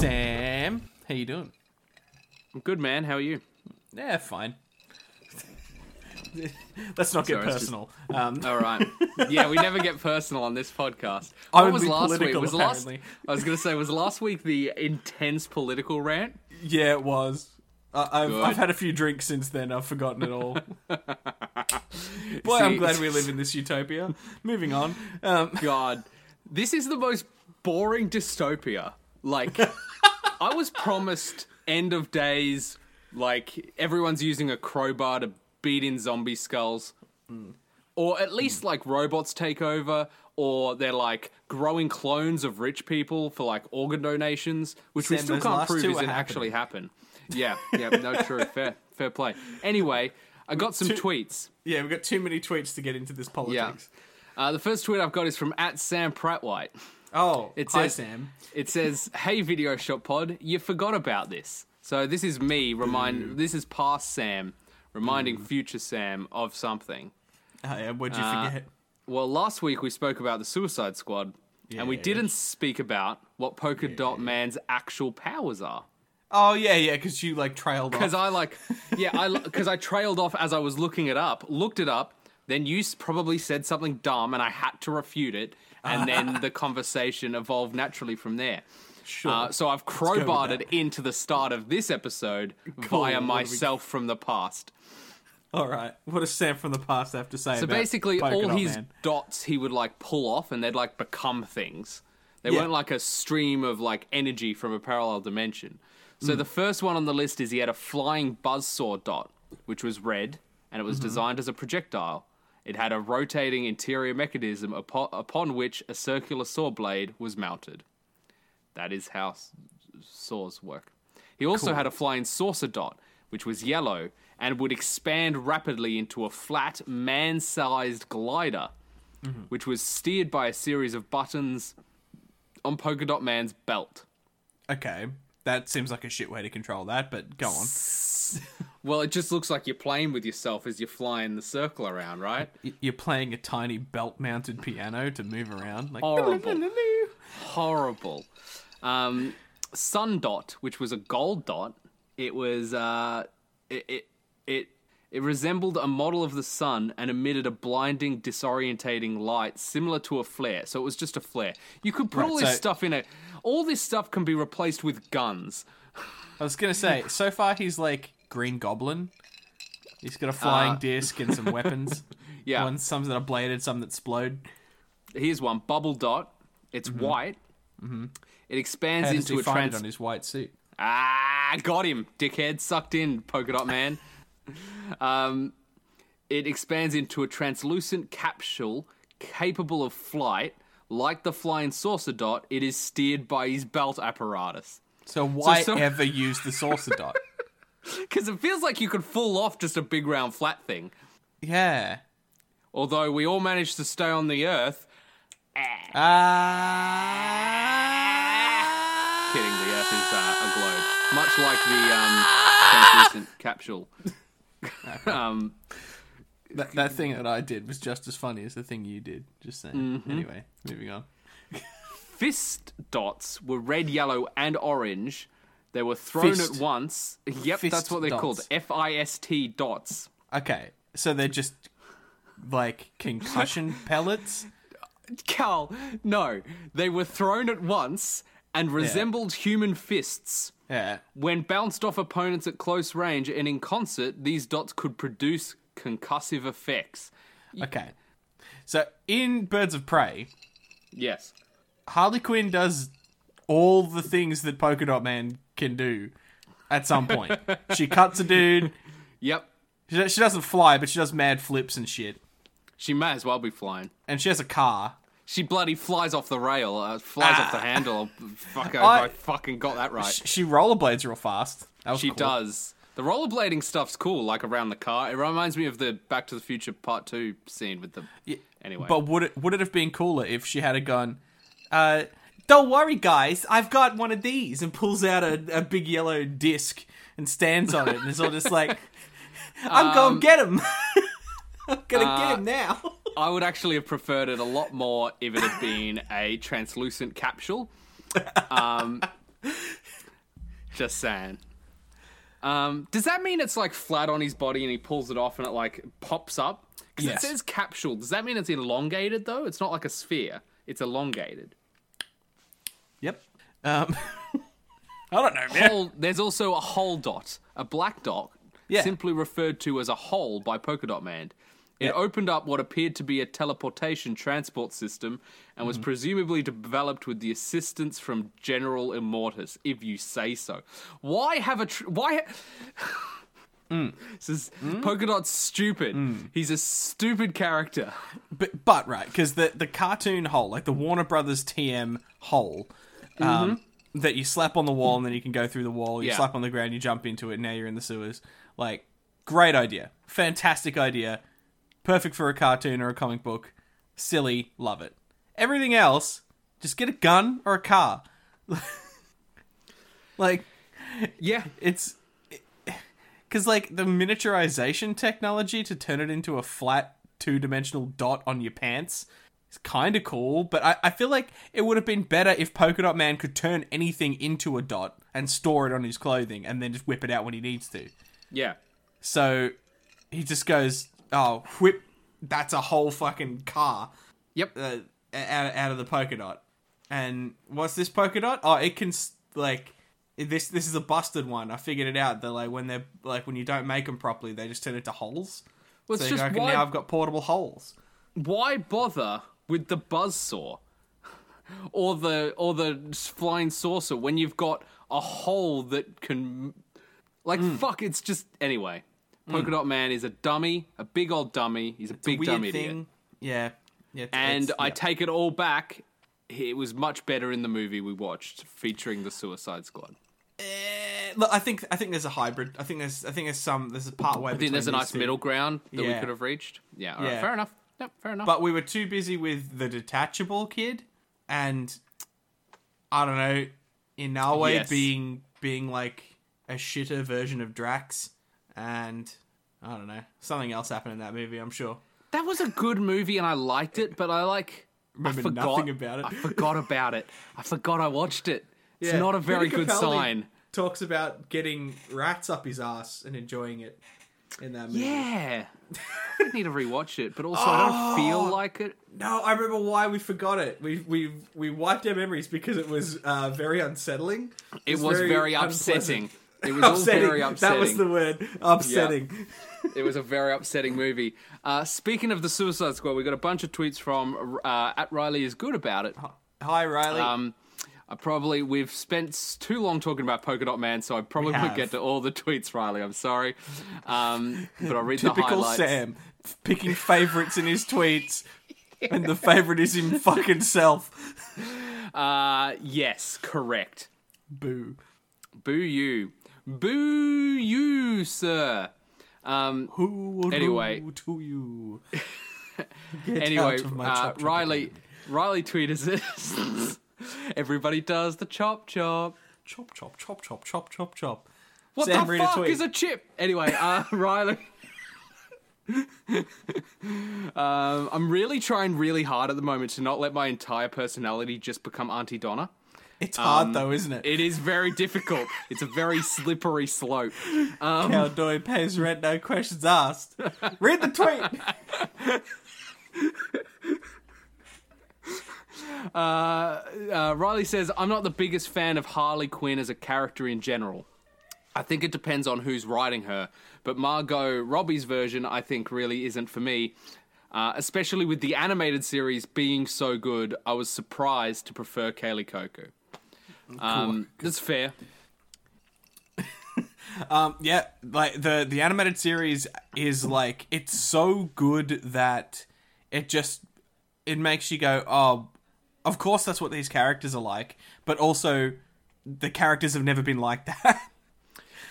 Sam. How you doing? I'm good, man. How are you? Yeah, fine. Let's not get Sorry, it's just- personal. Um, All right. Yeah, we never get personal on this podcast. What Only was last week? Was last? apparently. I was gonna say was last week the intense political rant. yeah, it was. I I've, Good. I've had a few drinks since then. I've forgotten it all. Boy, I'm See- glad we live in this utopia. Moving on. Um, God, this is the most boring dystopia. Like, I was promised end of days. Like everyone's using a crowbar to beat in zombie skulls, or at least like robots take over, or they're like growing clones of rich people for like organ donations, which we still can't prove isn't are actually happen. Yeah, yeah, no, true, fair, fair play. Anyway, I got some Two- tweets. yeah, we've got too many tweets to get into this Yeah. politics. Uh, the first tweet I've got is from at Sam Prattwhite. Oh, It hi, says, Sam. It says, "Hey, Video Shop Pod, you forgot about this." So this is me remind. This is past Sam reminding future Sam of something. Oh, yeah, what'd you Uh, forget? Well, last week we spoke about the Suicide Squad, and we Yeah. didn't speak about what Polka Dot Man's actual powers are. Oh, yeah, yeah, because you, like, trailed Because off. I like, yeah, I because I trailed off as I was looking it up, looked it up. Then you probably said something dumb, and I had to refute it, and then the conversation evolved naturally from there. Sure. Uh, so I've crowbarred it into the start of this episode Cool, via do we- myself from the past. All right. What does Sam from the past have to say So basically, all his Man? dots he would like pull off, and they'd like become things. They Yeah. weren't like a stream of like energy from a parallel dimension. So the first one on the list is he had a flying buzzsaw dot, which was red, and it was Mm-hmm. designed as a projectile. It had a rotating interior mechanism upon, upon which a circular saw blade was mounted. That is how s- saws work. He also had a flying saucer dot, which was yellow and would expand rapidly into a flat, man sized glider, mm-hmm. which was steered by a series of buttons on Polka Dot Man's belt. Okay. That seems like a shit way to control that, but go on. Well, it just looks like you're playing with yourself as you're flying the circle around, right? You're playing a tiny belt-mounted piano to move around. Like, Horrible. Horrible. Um, Sun Dot, which was a gold dot, it was uh, it, it it it resembled a model of the sun and emitted a blinding, disorientating light similar to a flare. So it was just a flare. You could put Right, all this so- stuff in it. All this stuff can be replaced with guns. I was gonna say, so far he's like Green Goblin. He's got a flying Uh, disc and some weapons. Yeah. One, some that are bladed, some that explode. Here's one bubble dot. It's white. It expands Mm-hmm. How into a trans. on his white suit? Ah, got him, dickhead. Sucked in, polka dot man. um, it expands into a translucent capsule capable of flight. Like the flying saucer dot, it is steered by his belt apparatus. So why so- ever use the saucer dot? Because it feels like you could fall off just a big round flat thing. Yeah. Although we all managed to stay on the Earth. Ah. Kidding, the Earth is uh, a globe. Much like the um, translucent capsule. um, That, that thing that I did was just as funny as the thing you did. Just saying. Mm-hmm. Anyway, moving on. fist dots were red, yellow, and orange. They were thrown Fist. at once. Yep, Fist that's what they're called. F I S T dots. Okay, so they're just like concussion pellets. Cal, no. They were thrown at once and resembled human fists. Yeah. When bounced off opponents at close range and in concert, these dots could produce concussive effects. Okay. So in Birds of Prey, Yes. Harley Quinn does all the things that Polka Dot Man can do at some point. she cuts a dude. Yep. She, she doesn't fly, but she does mad flips and shit. She may as well be flying. And she has a car. She bloody flies off the rail, uh, flies off the handle. Fuck, I, I- fucking got that right. She, rollerblades real fast. She cool. does. The rollerblading stuff's cool, like around the car. It reminds me of the Back to the Future Part Two scene with the. Anyway, But would it would it have been cooler if she had a gun? Uh, don't worry, guys. I've got one of these, and pulls out a, a big yellow disc and stands on it, and is all just like, "I'm gonna get him. Gonna get him now." I would actually have preferred it a lot more if it had been a translucent capsule. Um, Just saying. Um, does that mean it's like flat on his body and he pulls it off and it like pops up? Because Yes. it says capsule. Does that mean it's elongated though? It's not like a sphere. It's elongated. Yep. Um, I don't know, man. Hole, there's also a hole dot, a black dot, Yeah. simply referred to as a hole by Polka Dot Man. It opened up what appeared to be a teleportation transport system and Mm-hmm. was presumably developed with the assistance from General Immortus, if you say so. Why have a tr- why? Mm. This is Polka Dot's stupid. He's a stupid character. But, but right, because the, the cartoon hole, like the Warner Brothers TM hole, um, that you slap on the wall and then you can go through the wall, you Yeah. slap on the ground, you jump into it, and now you're in the sewers. Like, great idea. Fantastic idea. Perfect for a cartoon or a comic book. Silly, love it. Everything else, just get a gun or a car. like, Yeah, it's because like the miniaturization technology to turn it into a flat two-dimensional dot on your pants is kind of cool but I, I feel like it would have been better if polka dot man could turn anything into a dot and store it on his clothing and then just whip it out when he needs to yeah. so he just goes oh whip that's a whole fucking car Yep. uh, out, out of the polka dot. And what's this polka dot? Oh, it can like this. This is a busted one. I figured it out. That like when they're like when you don't make them properly, they just turn into holes. Well, so just go, why- now I've got portable holes. why bother with the buzz saw? or the or the flying saucer when you've got a hole that can like Hmm. fuck it's just anyway polka dot man is a dummy a big old dummy he's a big Weird dumb thing. idiot Yeah. Yeah. it's- and it's- i yeah. take it all back it was much better in the movie we watched featuring the suicide squad Eh, look, I think I think there's a hybrid. I think there's I think there's some there's a part way. i think there's a nice middle ground that we Yeah. could have reached yeah, all right, Yeah. fair enough yep fair enough But we were too busy with the detachable kid, and I don't know, in our way Yes. being being like a shitter version of Drax, and I don't know, something else happened in that movie. I'm sure. that was a good movie and i liked it but i like Remember I forgot, nothing about it. I forgot about it. I forgot I watched it. It's Yeah. not a very Peter good Capaldi sign. Talks about getting rats up his ass and enjoying it in that movie. Yeah. I need to rewatch it, but also I don't feel like it. No, I remember why we forgot it. We we we wiped our memories because it was uh, very unsettling. It was very, unpleasant. upsetting. It was all upsetting. very upsetting. That was the word. Upsetting. It was a very upsetting movie. Uh, speaking of the Suicide Squad, we got a bunch of tweets from uh, at Riley is good about it. Hi, Riley. Um, I probably we've spent too long talking about Polka Dot Man, so I probably won't get to all the tweets, Riley. I'm sorry, um, but I'll read the Typical highlights. Sam, picking favorites in his tweets, and the favorite is him fucking self. Uh, yes, correct. Boo. Boo you. Boo you, sir. Um, Who Anyway. to you? Anyway, out of my uh, Riley. Riley tweeted this. Everybody does the chop chop. Chop chop chop chop chop chop chop. What Sam, the fuck tweet. is a chip? Anyway, uh, Riley. um, I'm really trying really hard at the moment to not let my entire personality just become Aunty Donna. It's hard though, isn't it? It is very difficult. It's a very slippery slope. Um, Cowboy pays rent, no questions asked. Read the tweet. Uh, uh, Riley says, I'm not the biggest fan of Harley Quinn as a character in general. I think it depends on who's writing her, but Margot Robbie's version, I think, really isn't for me. Uh, especially with the animated series being so good, I was surprised to prefer Kaley Cuoco. Um, that's fair. Um, yeah, like the the animated series is like it's so good that it just it makes you go, oh, of course that's what these characters are like, but also the characters have never been like that.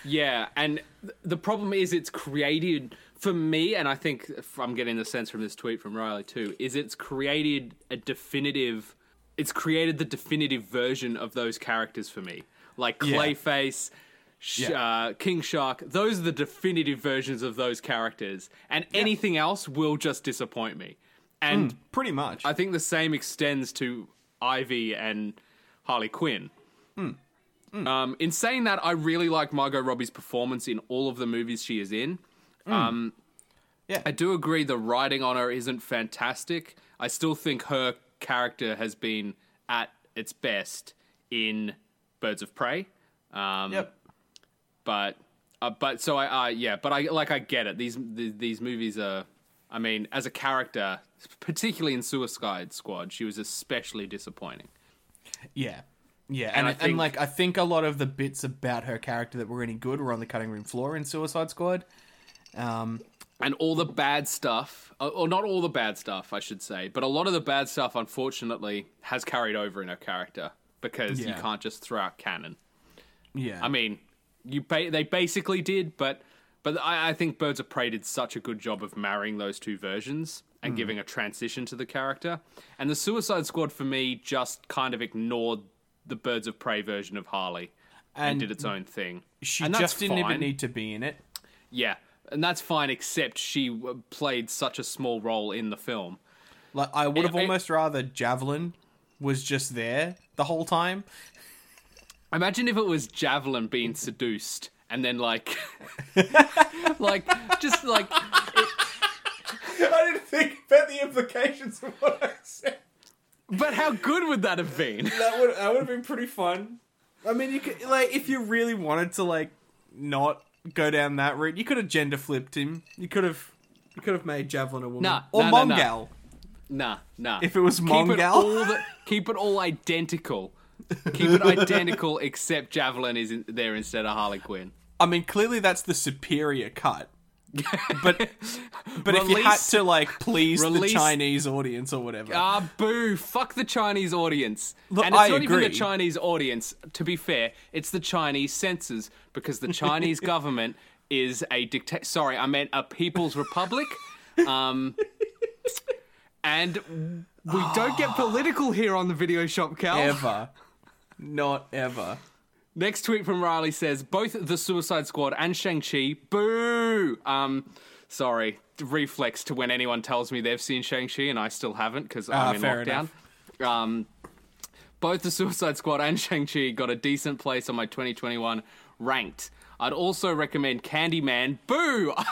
Yeah, and th- the problem is it's created for me, and I think I'm getting the sense from this tweet from Riley too, is it's created a definitive. It's created the definitive version of those characters for me, like Yeah. Clayface, Sh- Yeah. uh, King Shark. Those are the definitive versions of those characters, and anything else will just disappoint me. And Pretty much. I think the same extends to Ivy and Harley Quinn. Um, in saying that, I really like Margot Robbie's performance in all of the movies she is in. Um, Yeah. I do agree the writing on her isn't fantastic. I still think her character has been at its best in Birds of Prey. Um, Yep. But uh, but so I uh, yeah, but I like I get it. These th- these movies are. I mean, as a character, particularly in Suicide Squad, she was especially disappointing. Yeah. Yeah, And and I and, like I think a lot of the bits about her character that were any good were on the cutting room floor in Suicide Squad. Um, and all the bad stuff, uh, or not all the bad stuff, I should say, but a lot of the bad stuff, unfortunately, has carried over in her character because you can't just throw out canon. yeah, I mean, you ba- they basically did, but but I, I think Birds of Prey did such a good job of marrying those two versions and giving a transition to the character. And the Suicide Squad for me just kind of ignored the Birds of Prey version of Harley and, And did its own thing. she and just didn't even need to be in it. Yeah, and that's fine, except she uh, played such a small role in the film. Like I would have I- almost rather Javelin was just there the whole time. Imagine if it was Javelin being seduced and then like, like just like I didn't think about the implications of what I said. But how good would that have been? That would that would have been pretty fun. I mean, you could like if you really wanted to like not go down that route, you could have gender flipped him. You could have you could have made Javelin a woman Nah, or nah, nah, nah. Mongal. Nah, nah. If it was keep it Mongal? all the, keep it all identical. Keep it identical, except Javelin is in, there instead of Harley Quinn. I mean, clearly that's the superior cut. But but if you had to like please release- the Chinese audience or whatever, Ah, boo! Fuck the Chinese audience. Look, and it's I not even the. Chinese audience. To be fair, it's the Chinese censors because the Chinese government is a dictator. Sorry, I meant a people's republic. Um, and we don't get political here on the video shop, Cal. ever, not ever. Next tweet from Riley says both the Suicide Squad and Shang Chi. Boo! Um, sorry, reflex to when anyone tells me they've seen Shang Chi and I still haven't because Ah, I'm in fair lockdown. Um, both the Suicide Squad and Shang Chi got a decent place on my 2021 ranked. I'd also recommend Candyman. Boo!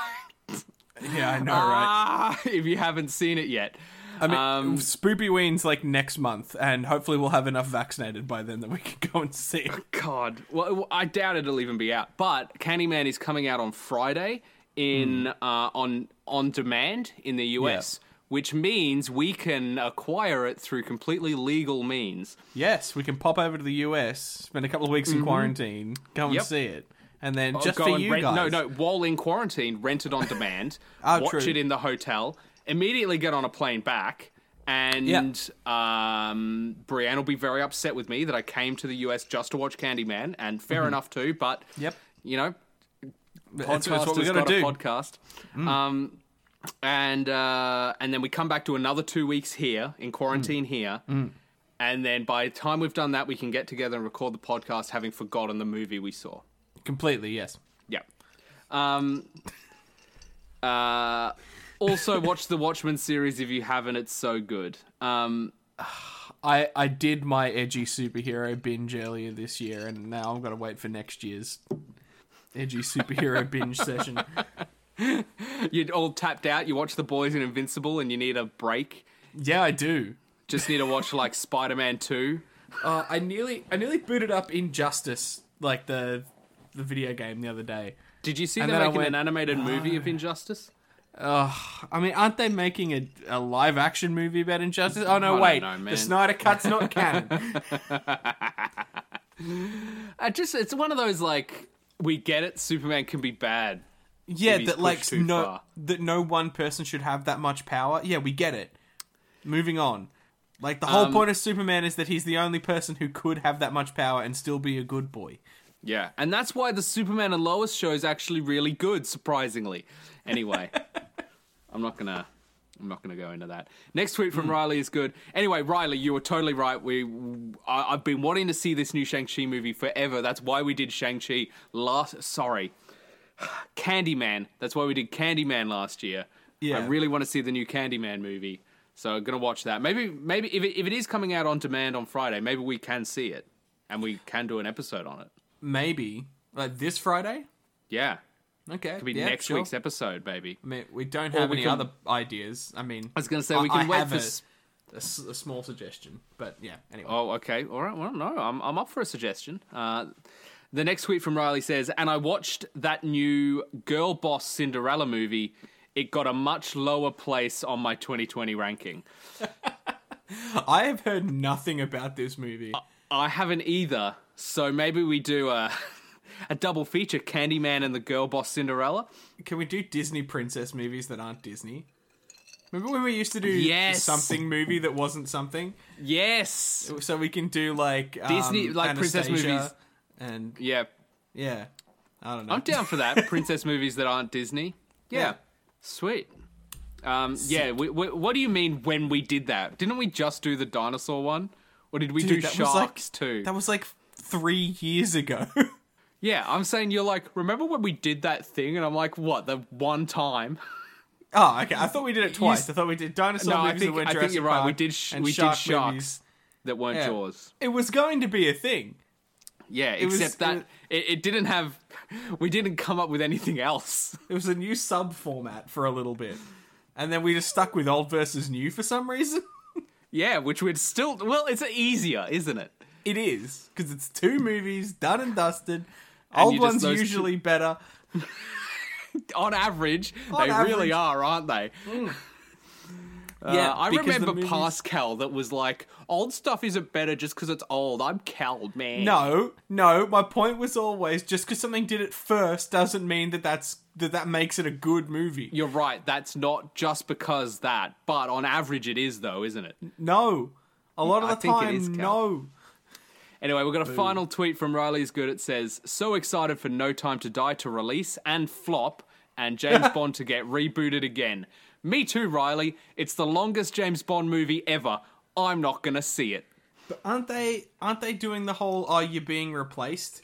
Yeah, I know, right? ah, if you haven't seen it yet. I mean, um, Spoopy Ween's like next month, and hopefully we'll have enough vaccinated by then that we can go and see it. God, well, I doubt it'll even be out. But Candyman is coming out on Friday in Hmm. uh, on on demand in the US, which means we can acquire it through completely legal means. Yes, we can pop over to the US, spend a couple of weeks in quarantine, go and Mm-hmm. Yep. see it, and then Or just go for and you rent, guys. No, no, while in quarantine, rent it on demand, Ah, watch true. it in the hotel, immediately get on a plane back. And Yeah. um, Brienne will be very upset with me that I came to the US just to watch Candyman, and fair enough too. But Mm-hmm. Yep. you know, That's, that's what we gotta do. a podcast. Um, and uh, and then we come back to another two weeks here in quarantine Mm. here. And then by the time we've done that, we can get together and record the podcast, having forgotten the movie we saw. Completely, yes. Yeah. Um. Uh. Also, watch the Watchmen series if you haven't. It's so good. Um. I, I did my edgy superhero binge earlier this year, and now I'm gonna wait for next year's edgy superhero binge session. You're all tapped out. You watch The Boys and Invincible, and you need a break. Yeah, I do. Just need to watch like Spider Man Two. Uh, I nearly I nearly booted up Injustice, like the the video game the other day. Did you see And they're making went, an animated movie of Injustice? I mean, aren't they making a, a live action movie about Injustice? Oh no, don't wait, know, the Snyder Cut's not canon. I just it's one of those like we get it. Superman can be bad. yeah, that like no far. that no one person should have that much power. Yeah, we get it. Moving on. Like the whole Um, point of Superman is that he's the only person who could have that much power and still be a good boy. Yeah, and that's why the Superman and Lois show is actually really good, surprisingly. Anyway, I'm not gonna. I'm not going to go into that. Next tweet from Riley is good. Anyway, Riley, you were totally right. We, I, I've been wanting to see this new Shang Chi movie forever. That's why we did Shang Chi last. Sorry, Candyman. That's why we did Candyman last year. Yeah. I really want to see the new Candyman movie, so I'm gonna watch that. Maybe, maybe if it, if it is coming out on demand on Friday, maybe we can see it. and we can do an episode on it. Maybe like this Friday. Yeah, Okay, could be yeah, next sure. week's episode, baby. I mean, we don't have we any can- other ideas. I mean, I was gonna say we I- can I wait have for. a- s- a, s- a small suggestion, but yeah. Anyway, Oh, okay. All right. Well, no, I'm I'm up for a suggestion. Uh, the next tweet from Riley says, "And I watched that new Girl Boss Cinderella movie. It got a much lower place on my 2020 ranking. I have heard nothing about this movie. I haven't either. So maybe we do a a double feature: Candyman and the Girl Boss Cinderella. Can we do Disney princess movies that aren't Disney? Remember when we used to do Yes. something movie that wasn't something? Yes. So we can do like um, Disney- like princess movies. and Yeah, yeah, I don't know. I'm down for that. Princess movies that aren't Disney. Yeah, Yeah. sweet. Um, yeah. We, we, what do you mean when we did that? Didn't we just do the dinosaur one, or did we Dude, do was like- sharks too? That was like three years ago. Yeah, I'm saying you're like, remember when we did that thing? And I'm like, what? The one time? oh, okay. I thought we did it twice. I thought we did dinosaur No, I movies think- that were I think you're right. We did sh- and we did sharks. movies. That weren't Yeah. Jaws. It was going to be a thing. Yeah, was- except that it- it, it didn't have. We didn't come up with anything else. It was a new sub format for a little bit, and then we just stuck with old versus new for some reason. Yeah, which would still. Well, it's easier, isn't it? It is because it's two movies done and dusted. Old ones those two- usually better. On average, On they average. really are, aren't they? Uh, Yeah, I remember movies- Pascal that was like, old stuff isn't better just because it's old. I'm Cal, man. No, no. My point was always just because something did it first doesn't mean that that's that that makes it a good movie. You're right. That's not just because that, but on average, it is, though, isn't it? No, a lot of I the time, no. Anyway, we've got a final tweet from Riley's Good. It says, So excited for No Time to Die to release and flop, and James Bond to get rebooted again. Me too, Riley. It's the longest James Bond movie ever. I'm not gonna see it. But aren't they? Aren't they doing the whole "Are you being replaced"?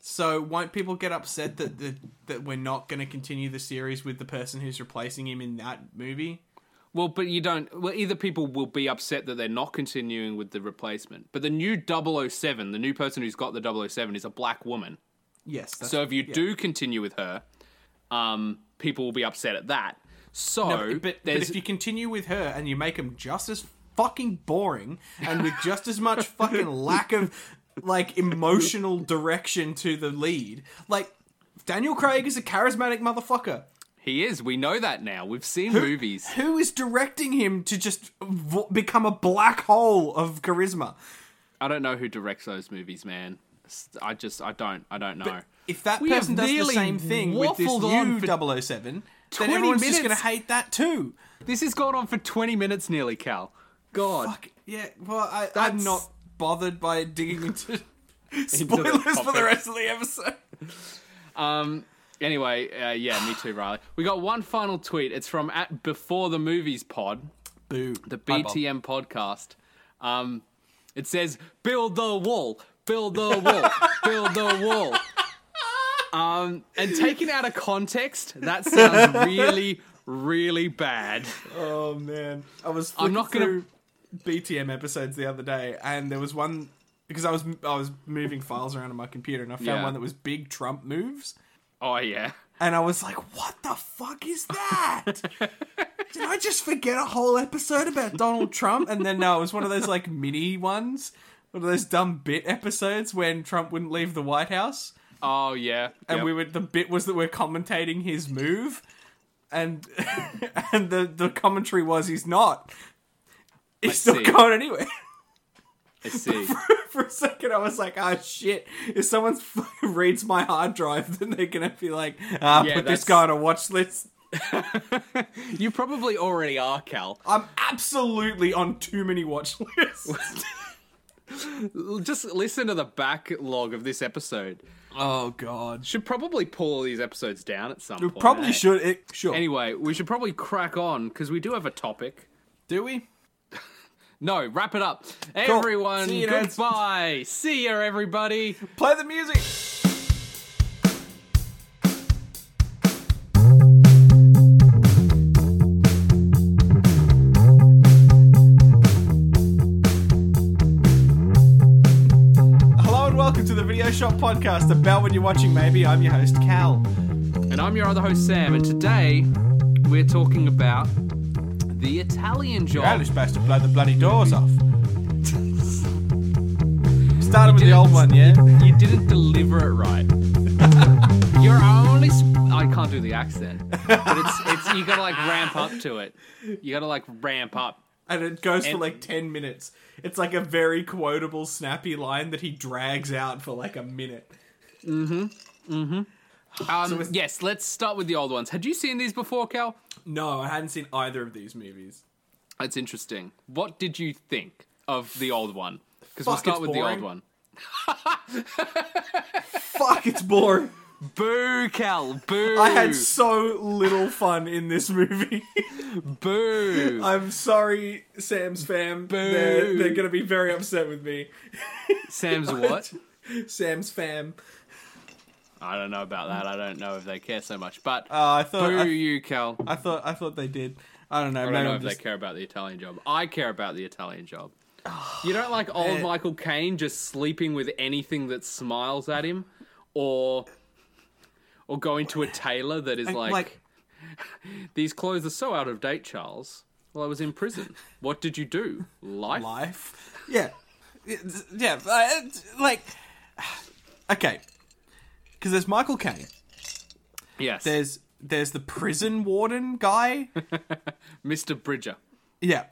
So won't people get upset that that, that we're not going to continue the series with the person who's replacing him in that movie? Well, but you don't. Well, either people will be upset that they're not continuing with the replacement, but the new 007, the new person who's got the 007, is a black woman. Yes. That's, So if you yeah. do continue with her, um, people will be upset at that. So, No, but, but, but if you continue with her and you make him just as fucking boring and with just as much fucking lack of like emotional direction to the lead, like Daniel Craig is a charismatic motherfucker. He is. We know that now. We've seen movies. Who is directing him to just vo- become a black hole of charisma? I don't know who directs those movies, man. I just, I don't, I don't know. If that We person does the same thing with this new for 007, then everyone's just going to hate that too. This has gone on for 20 minutes nearly, Cal. God. Fuck yeah. Well, I, I'm not bothered by digging into the spoilers for the rest of the episode. Um. Anyway, uh, yeah, me too, Riley. We got one final tweet. It's from at Before the Movies Pod, Boo. the BTM podcast. Um, it says, "Build the wall, build the wall, build the wall." Um, and taken out of context, that sounds really, really bad. Oh man, I was. I'm not gonna- through BTM episodes the other day, and there was one because I was I was moving files around on my computer, and I found Yeah. one that was big Trump moves, Oh yeah. and I was like, "What the fuck is that?" Did I just forget a whole episode about Donald Trump? And then no, it was one of those like mini ones, one of those dumb bit episodes when Trump wouldn't leave the White House. Oh yeah. and Yep. we were the bit was that we're commentating his move, and and the the commentary was he's not. He's I see. going anywhere. I see. For a second, I was like, "Ah, shit!" If someone reads my hard drive, then they're gonna be like, "Ah, Yeah, put this guy on a watch list." you probably already are, Cal. I'm absolutely on too many watch lists. Just listen to the backlog of this episode. oh god, Should probably pull all these episodes down at some we point. probably eh? should. It, sure. Anyway, we should probably crack on because we do have a topic. Do we? No, wrap it up. Cool. Everyone, See goodbye. See ya, everybody. Play the music. Hello and welcome to the Video Shop Podcast about when you're watching, maybe. I'm your host, Cal. And I'm your other host, Sam, and today we're talking about the Italian job. only supposed to blow the bloody doors off. Started with the old one, yeah? You didn't deliver it right. You're only. Sp- I can't do the accent, but it's it's you gotta like ramp up to it. You gotta like ramp up. And it goes for And- like 10 minutes. It's like a very quotable, snappy line that he drags out for like a minute. Mm-hmm. Mm-hmm. Um, it's- yes, let's start with the old ones. Had you seen these before, Cal? No, I hadn't seen either of these movies. That's interesting. What did you think of the old one? Because we'll start with the old one. Fuck, it's boring. Boo, Cal. Boo. I had so little fun in this movie. boo. I'm sorry, Sam's fam. They're, they're gonna be very upset with me. Sam's what? Sam's fam. I don't know about that. I don't know if they care so much. But Uh, I thought boo I, you, Cal. I thought I thought they did. I don't know. I don't know I'm if just- they care about the Italian job. I care about the Italian job. You don't like old man. Michael Caine just sleeping with anything that smiles at him, or or going to a tailor that is like, like these clothes are so out of date, Charles. Well, I was in prison. What did you do? Life. life. Yeah, yeah. like okay, because there's Michael Caine. Yes. There's there's the prison warden guy. Mr. Bridger. Yeah.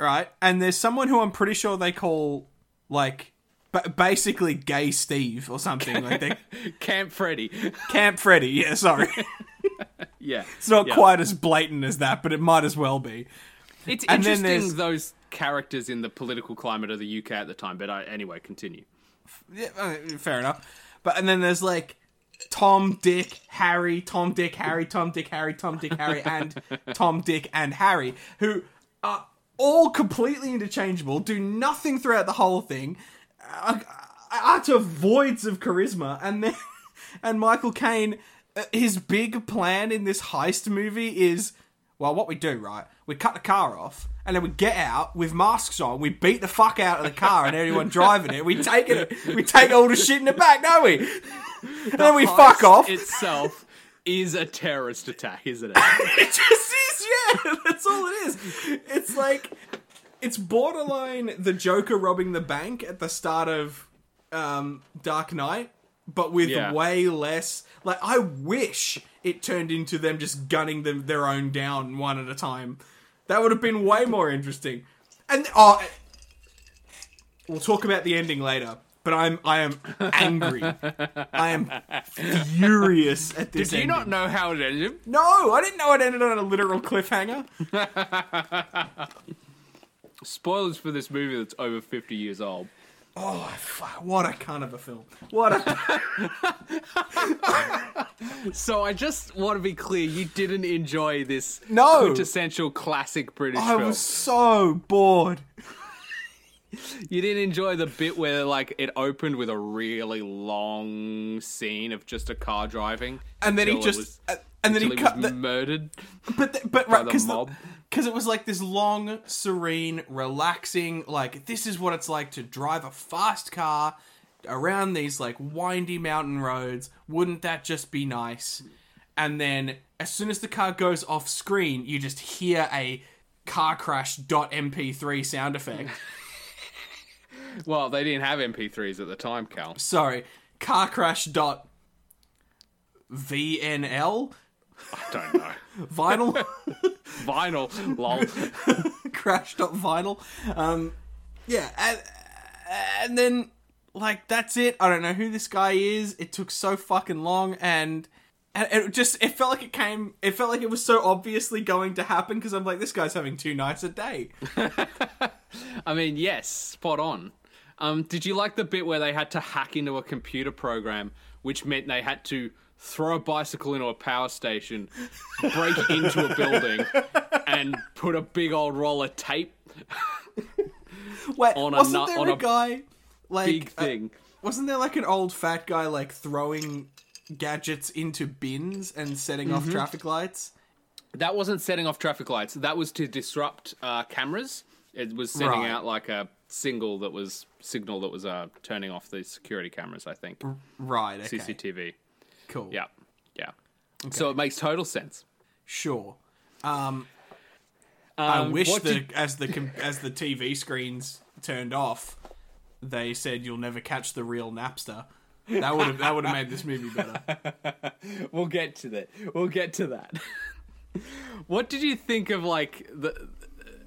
Right. And there's someone who I'm pretty sure they call like ba- basically gay Steve or something like that. Camp Freddy. Camp Freddy. Yeah, sorry. yeah. It's not Yeah. quite as blatant as that, but it might as well be. It's And interesting those characters in the political climate of the UK at the time. But I, anyway, continue. Yeah, uh, fair enough. But and then there's like Tom, Dick, Harry, Tom, Dick, Harry, Tom, Dick, Harry, Tom, Dick, Harry, and Tom, Dick, and Harry, who are all completely interchangeable, do nothing throughout the whole thing, are utter voids of charisma, and then and Michael Caine, uh, his big plan in this heist movie is. Well, what we do, right? We cut the car off, and then we get out with masks on. We beat the fuck out of the car and everyone driving it. We take it, we take all the shit in the back, don't we? And then we fuck off. itself is a terrorist attack, isn't it? it just is, yeah. That's all it is. It's like it's borderline the Joker robbing the bank at the start of um, Dark Knight, but with Yeah. way less. Like I wish it turned into them just gunning them their own down one at a time. That would have been way more interesting. And oh, we'll talk about the ending later. But I'm I am angry. I am furious at this. Do you ending. not know how it ended? No, I didn't know it ended on a literal cliffhanger. Spoilers for this movie that's over 50 years old. Oh, what a cunt of a film. What a. So I just want to be clear, you didn't enjoy this No. quintessential classic British film. I film. was so bored. You didn't enjoy the bit where like it opened with a really long scene of just a car driving, And then he just. was- uh, and then he cut was the. murdered. But, the, but right, because because it was like this long, serene, relaxing. Like this is what it's like to drive a fast car around these like windy mountain roads. Wouldn't that just be nice? And then as soon as the car goes off screen, you just hear a car crash dot mp3 sound effect. Well, they didn't have MP3s at the time, Cal. Sorry, car crash dot VNL I don't know. vinyl. Vinyl, lol. crashed up vinyl. Um, yeah, and, and then like that's it. I don't know who this guy is. It took so fucking long, and and it just it felt like it came. It felt like it was so obviously going to happen because I'm like, this guy's having two nights a day. I mean, yes, spot on. Um, did you like the bit where they had to hack into a computer program, which meant they had to throw a bicycle into a power station, break into a building, and put a big old roll of tape Wait, On a wasn't nut- there on a a guy like big uh, thing? wasn't there like an old fat guy like throwing gadgets into bins and setting Mm-hmm. off traffic lights? That wasn't setting off traffic lights. That was to disrupt uh, cameras It was sending Right. out like a single that was signal that was uh, turning off the security cameras. I think Right. Okay. CCTV. Cool. Yeah, yeah. So it makes total sense. Sure. Um, I Um, wish what that did- as the com- as the TV screens turned off, they said you'll never catch the real Napster. That would have that would have made this movie better. we'll get to that. We'll get to that. what did you think of like the?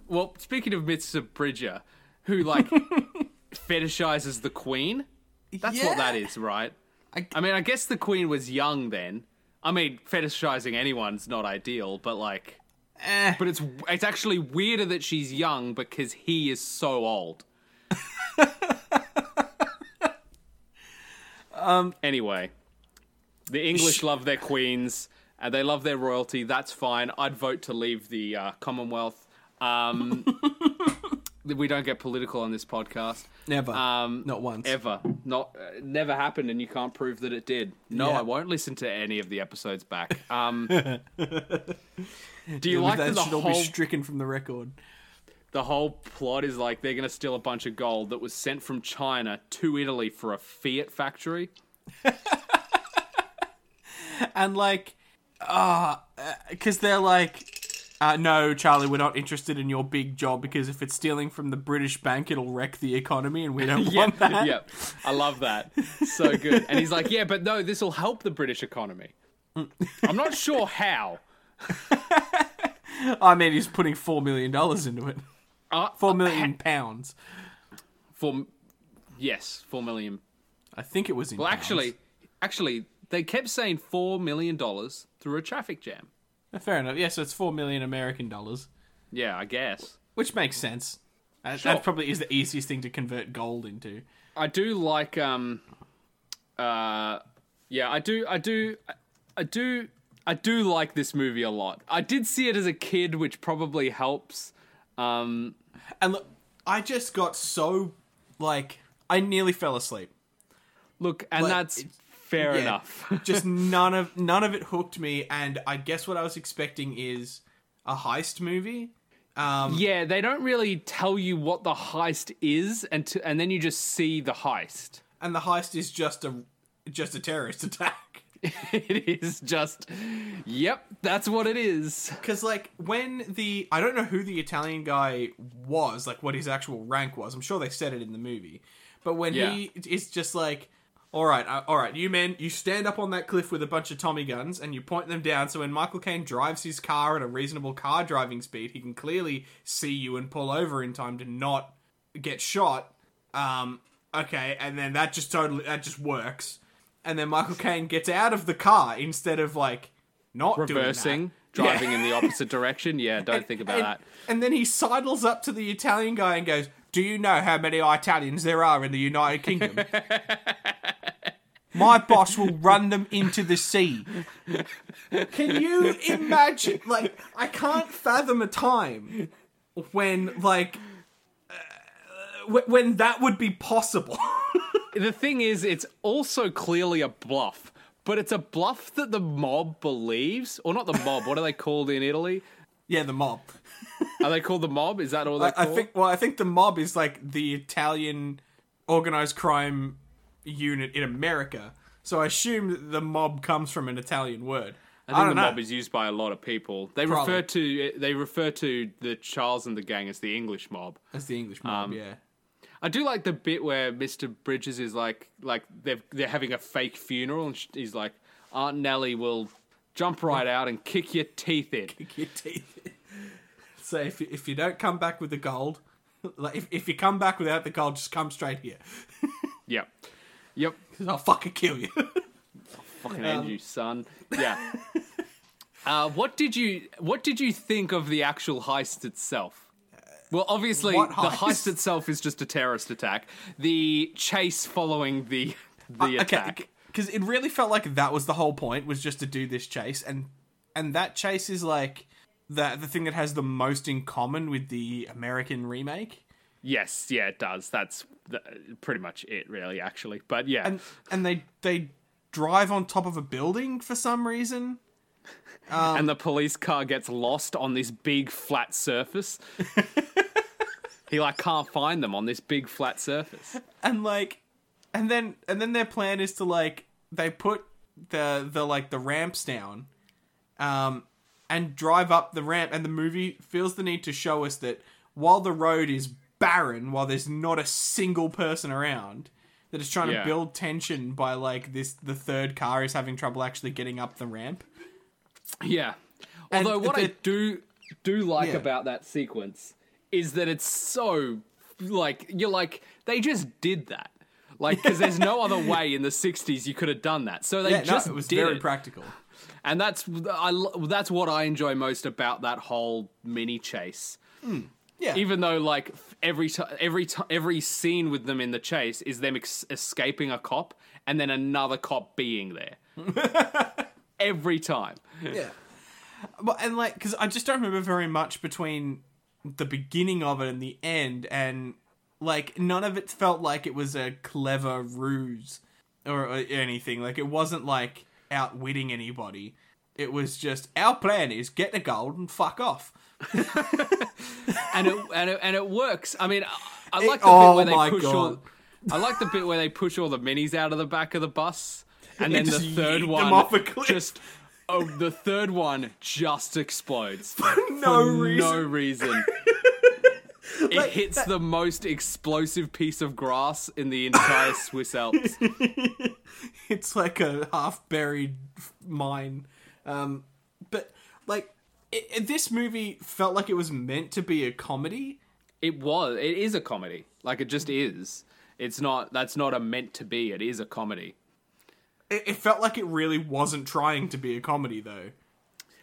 Well, speaking of Mr. Bridger, who like fetishizes the Queen. That's what that is, right? I- I mean, I guess the Queen was young then. I mean, fetishizing anyone's not ideal, but like, Eh, but it's it's actually weirder that she's young because he is so old. um. Anyway, the English love their queens and they love their royalty. That's fine. I'd vote to leave the uh, Commonwealth. Um, we don't get political on this podcast. never. Um, Not once. Ever. Not uh, never happened, and you can't prove that it did. No, Yeah. I won't listen to any of the episodes back. Um, do you Yeah, like that the should all be stricken from the record. the whole plot is like they're going to steal a bunch of gold that was sent from China to Italy for a Fiat factory? and like uh because they're like uh, no charlie we're not interested in your big job because if it's stealing from the british bank it'll wreck the economy and we don't want that yeah, I love that. So good. And he's like, yeah, but no, this will help the British economy. I'm not sure how. i mean he's putting four million dollars into it Uh, four million pounds for yes, four million. i think it was in Well, pounds. actually, actually, they kept saying four million dollars through a traffic jam. Fair enough yeah so it's four million american dollars Yeah, I guess. which makes sense Uh, Sure. that probably is the easiest thing to convert gold into I do like um uh yeah, I do I do I do I do like this movie a lot. I did see it as a kid, which probably helps. Um and look i just got so like i nearly fell asleep look, and Like, that's it- fair yeah. enough. just none of none of it hooked me and i guess what i was expecting is a heist movie um yeah, they don't really tell you what the heist is and to, and then you just see the heist. and the heist is just a just a terrorist attack it is just yep, that's what it is. because like when the i don't know who the italian guy was like what his actual rank was i'm sure they said it in the movie but when he is just like all right uh, all right you men you stand up on that cliff with a bunch of tommy guns and you point them down so when michael caine drives his car at a reasonable car driving speed he can clearly see you and pull over in time to not get shot um okay and then that just totally that just works and then michael caine gets out of the car instead of like not doing that. Reversing, driving in the opposite direction. Yeah, don't think about and, that. And then he sidles up to the Italian guy and goes, Do you know how many Italians there are in the United Kingdom? My boss will run them into the sea. Can you imagine? Like, I can't fathom a time when, like, uh, wh- when that would be possible. The thing is, it's also clearly a bluff, but it's a bluff that the mob believes, or not the mob. What are they called in Italy? yeah, the mob. Are they called the mob? Is that all they I, call? I think. Well, I think the mob is like the Italian organized crime unit in America. So I assume that the mob comes from an Italian word. I think don't the know. mob is used by a lot of people. They Probably. refer to they refer to the Charles and the gang as the English mob. As the English mob. Um, yeah. I do like the bit where Mr. Bridger is like like they're they're having a fake funeral, and he's like, Aunt Nellie will jump right out and kick your teeth in. Kick your teeth. In. So if you, if you don't come back with the gold, like if, if you come back without the gold, just come straight here. Yep, yep. 'Cause I'll fucking kill you. Fucking end you, son. Yeah. uh, what did you What did you think of the actual heist itself? Well, obviously, What the heist? heist itself is just a terrorist attack. The chase following the Uh, the attack. because it really felt like that was the whole point was just to do this chase, and and that chase is like the the thing that has the most in common with the American remake. Yes, yeah, it does. That's th- pretty much it, really. Actually, but yeah, and and they they drive on top of a building for some reason. and the police car gets lost on this big flat surface. he like can't find them on this big flat surface. and like and then and then their plan is to like they put the the like the ramps down um and drive up the ramp and the movie feels the need to show us that while the road is barren while there's not a single person around that is trying Yeah. to build tension by like this the third car is having trouble actually getting up the ramp Yeah. And Although what I do do like Yeah. about that sequence is that it's so like you're like they just did that. Like because there's no other way in the 60s you could have done that. So they yeah just no, it was very it. practical and that's I that's what I enjoy most about that whole mini chase. Hmm. Yeah Even though like every ti every ti every scene with them in the chase is them ex- escaping a cop and then another cop being there. every time. Yeah. But and like, because I just don't remember very much between the beginning of it and the end, and like none of it felt like it was a clever ruse or, or anything. Like it wasn't like outwitting anybody. It was just our plan is get the gold and fuck off. and it and it, and it works. I mean, I, I like the oh bit where they push God. all. I like the bit where they push all the minis out of the back of the bus, and then the third one off a cliff. just oh, the third one just explodes no for reason. no reason. It Like, hits that- the most explosive piece of grass in the entire Swiss Alps. it's like a half buried mine. Um, but like it, this movie felt like it was meant to be a comedy. It was. It is a comedy. Like it just is. It's not. That's not a meant to be. It is a comedy. It, it felt like it really wasn't trying to be a comedy though.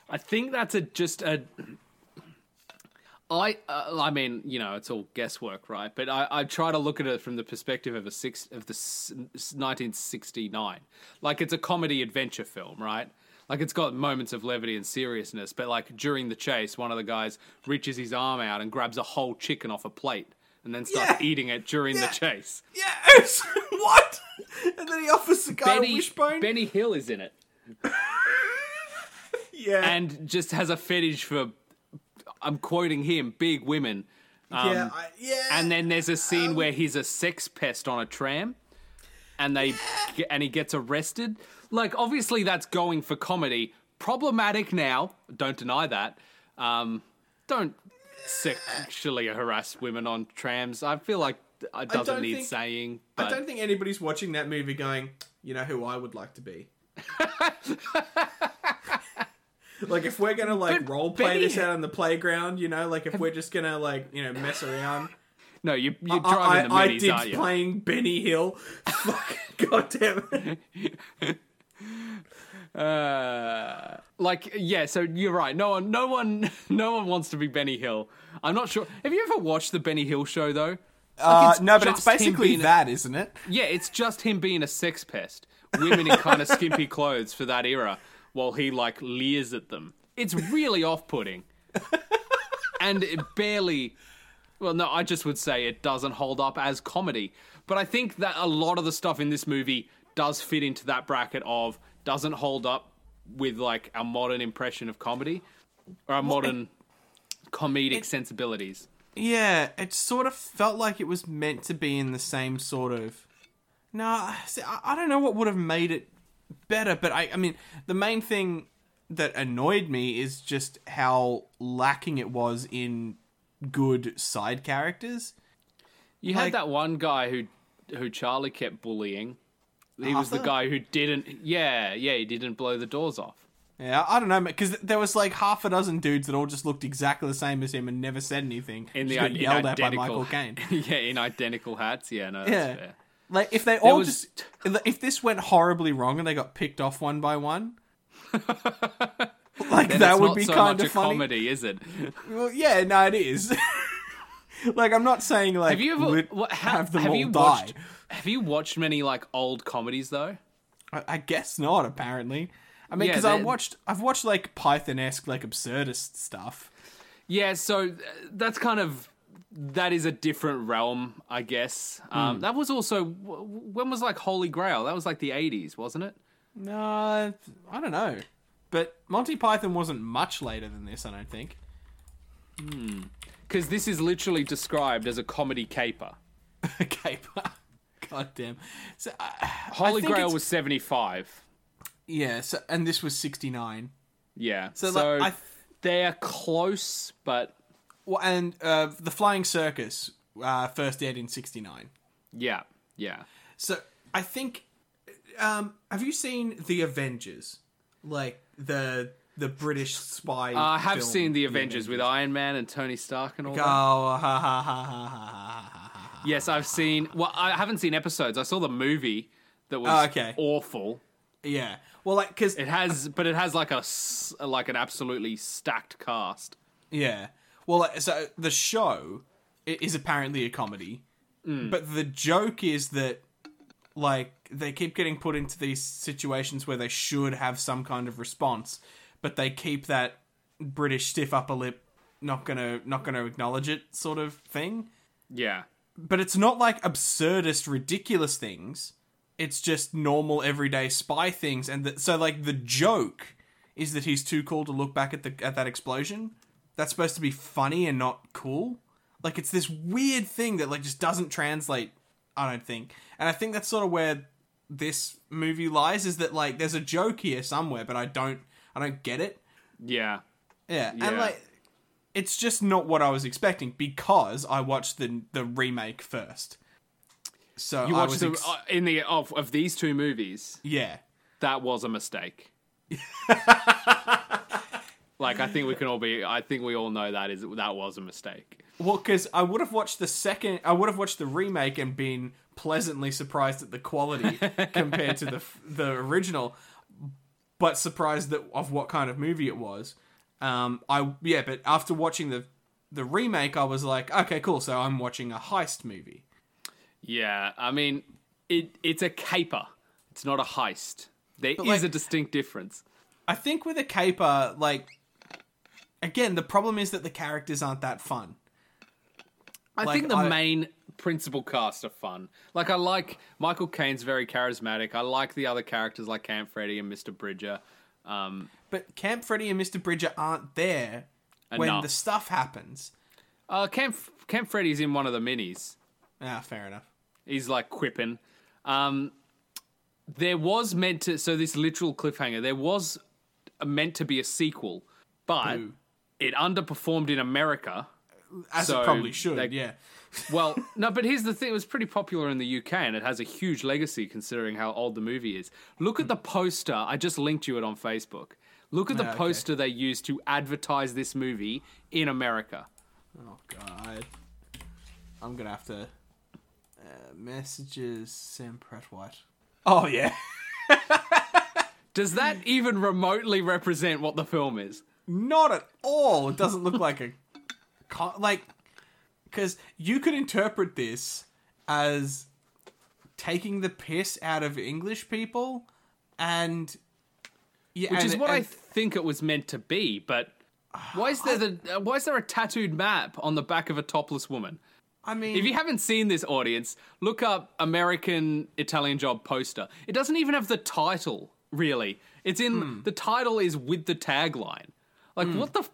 I think that's a just a. I uh, I mean you know it's all guesswork right but I, I try to look at it from the perspective of a six of the s- 1969 like it's a comedy adventure film right like it's got moments of levity and seriousness but like during the chase one of the guys reaches his arm out and grabs a whole chicken off a plate and then starts Yeah. eating it during Yeah. the chase Yes. what? And then he offers the guy a Benny wishbone. Benny Hill is in it yeah. and just has a fetish for I'm quoting him big women um, yeah. I, yeah. And then there's a scene where he's a sex pest on a tram, and they and he gets arrested. Like obviously that's going for comedy. Problematic now. Don't deny that. Um, don't sexually harass women on trams. I feel like it doesn't need think- saying. I don't think anybody's watching that movie going, you know who I would like to be. like if we're gonna like But role play Benny- this out on the playground, you know, like if we're just gonna like you know mess around. no, you, you're I, driving the I, I minis, did aren't you? playing Benny Hill. Fuck, God damn it. Uh, like yeah, so you're right. No one, no one, no one wants to be Benny Hill. I'm not sure. Have you ever watched the Benny Hill show though? Uh, it's no, but it's basically being a- that, isn't it? Yeah, it's just him being a sex pest. Women in kind of skimpy clothes for that era, while he like leers at them. It's really off-putting, and it barely. Well, no, I just would say it doesn't hold up as comedy. But I think that a lot of the stuff in this movie does fit into that bracket of doesn't hold up with like our modern impression of comedy or our modern comedic sensibilities. Yeah, it sort of felt like it was meant to be in the same sort of. No, see, I I don't know what would have made it better, but I, I mean, the main thing that annoyed me is just how lacking it was in good side characters. You Like- had that one guy who who Charlie kept bullying. He was the guy who didn't. Yeah, yeah, he didn't blow the doors off. Yeah, I don't know, because there was like half a dozen dudes that all just looked exactly the same as him and never said anything. In the Just in yelled at by Michael Caine. yeah, in identical hats. Yeah, no, that's Yeah. fair. Like if they all was- just if this went horribly wrong and they got picked off one by one, like that would be so kind of a funny. comedy, is it? Well, yeah, no, it is. like I'm not saying like Have you ever lit- what, how, have them have all you die. watched? Have you watched many like old comedies though? I, I guess not. Apparently, I mean, Yeah, because I they're- watched I've watched like Python-esque like absurdist stuff. Yeah, so uh, that's kind of that is a different realm, I guess. Um, Hmm. That was also when was like Holy Grail? That was like the '80s, wasn't it? No, I don't know. But Monty Python wasn't much later than this. I don't think. Because this is literally described as a comedy caper. A caper. God damn. So, uh, Holy Grail it's- was 75. yeah. So, and this was sixty nine. Yeah. So, So, like, I they're close, but well, and uh, the Flying Circus uh, first aired in sixty nine. yeah, yeah. So I think, um, have you seen the Avengers? Like the the British spy. Uh, I have seen the Avengers, Avengers with Iron Man and Tony Stark and all that. Oh, ha, ha, ha, yes, I've seen. Well, I haven't seen episodes. I saw the movie that was oh, okay. awful. Yeah, well, like because it has, but it has like a like an absolutely stacked cast. Yeah, well, so the show is apparently a comedy, mm. but the joke is that like they keep getting put into these situations where they should have some kind of response but they keep that British stiff upper lip, not gonna not gonna acknowledge it sort of thing. Yeah, but it's not like absurdist, ridiculous things. It's just normal, everyday spy things, and the, so like the joke is that he's too cool to look back at the at that explosion. That's supposed to be funny and not cool. Like it's this weird thing that like just doesn't translate. I don't think, and I think that's sort of where this movie lies. Is that like there's a joke here somewhere, but I don't I don't get it. yeah. Yeah, Yeah. and like it's just not what I was expecting because I watched the the remake first. So You I watched was the uh, in the of of these two movies. yeah. That was a mistake. like I think we can all be. I think we all know that is that was a mistake. Well, because I would have watched the second, I would have watched the remake and been pleasantly surprised at the quality compared to the the original, but surprised that of what kind of movie it was. Um, I yeah, but after watching the the remake, I was like, okay, cool. So I'm watching a heist movie. Yeah, I mean, it it's a caper. It's not a heist. There is like- a distinct difference. I think with a caper, like again, the problem is that the characters aren't that fun. I Like, think the I- main principal cast are fun. Like I like Michael Caine's very charismatic. I like the other characters like Camp Freddy and Mr. Bridger. Um, But Camp Freddy and Mr. Bridger aren't there when the stuff happens. uh, Camp Camp Freddy's in one of the minis. Ah, fair enough. He's like quipping. Um, there was meant to so this literal cliffhanger. There was meant to be a sequel, but Boo. it underperformed in America. As So it probably should, they- yeah. Well, no, but here's the thing: it was pretty popular in the UK, and it has a huge legacy considering how old the movie is. Look at the poster. I just linked you it on Facebook. Look at the Ah, okay. poster they used to advertise this movie in America. Oh god. I'm gonna have to uh, messages Sam Pratt White. Oh yeah. Does that even remotely represent what the film is? Not at all. It doesn't look like a co- like because you could interpret this as taking the piss out of English people and yeah, Which and- is what I think it was meant to be. But why is there the why is there a tattooed map on the back of a topless woman? I mean, If you haven't seen this audience, look up American Italian Job poster. It doesn't even have the title, really. It's in hmm. the title is with the tagline. Like hmm. what the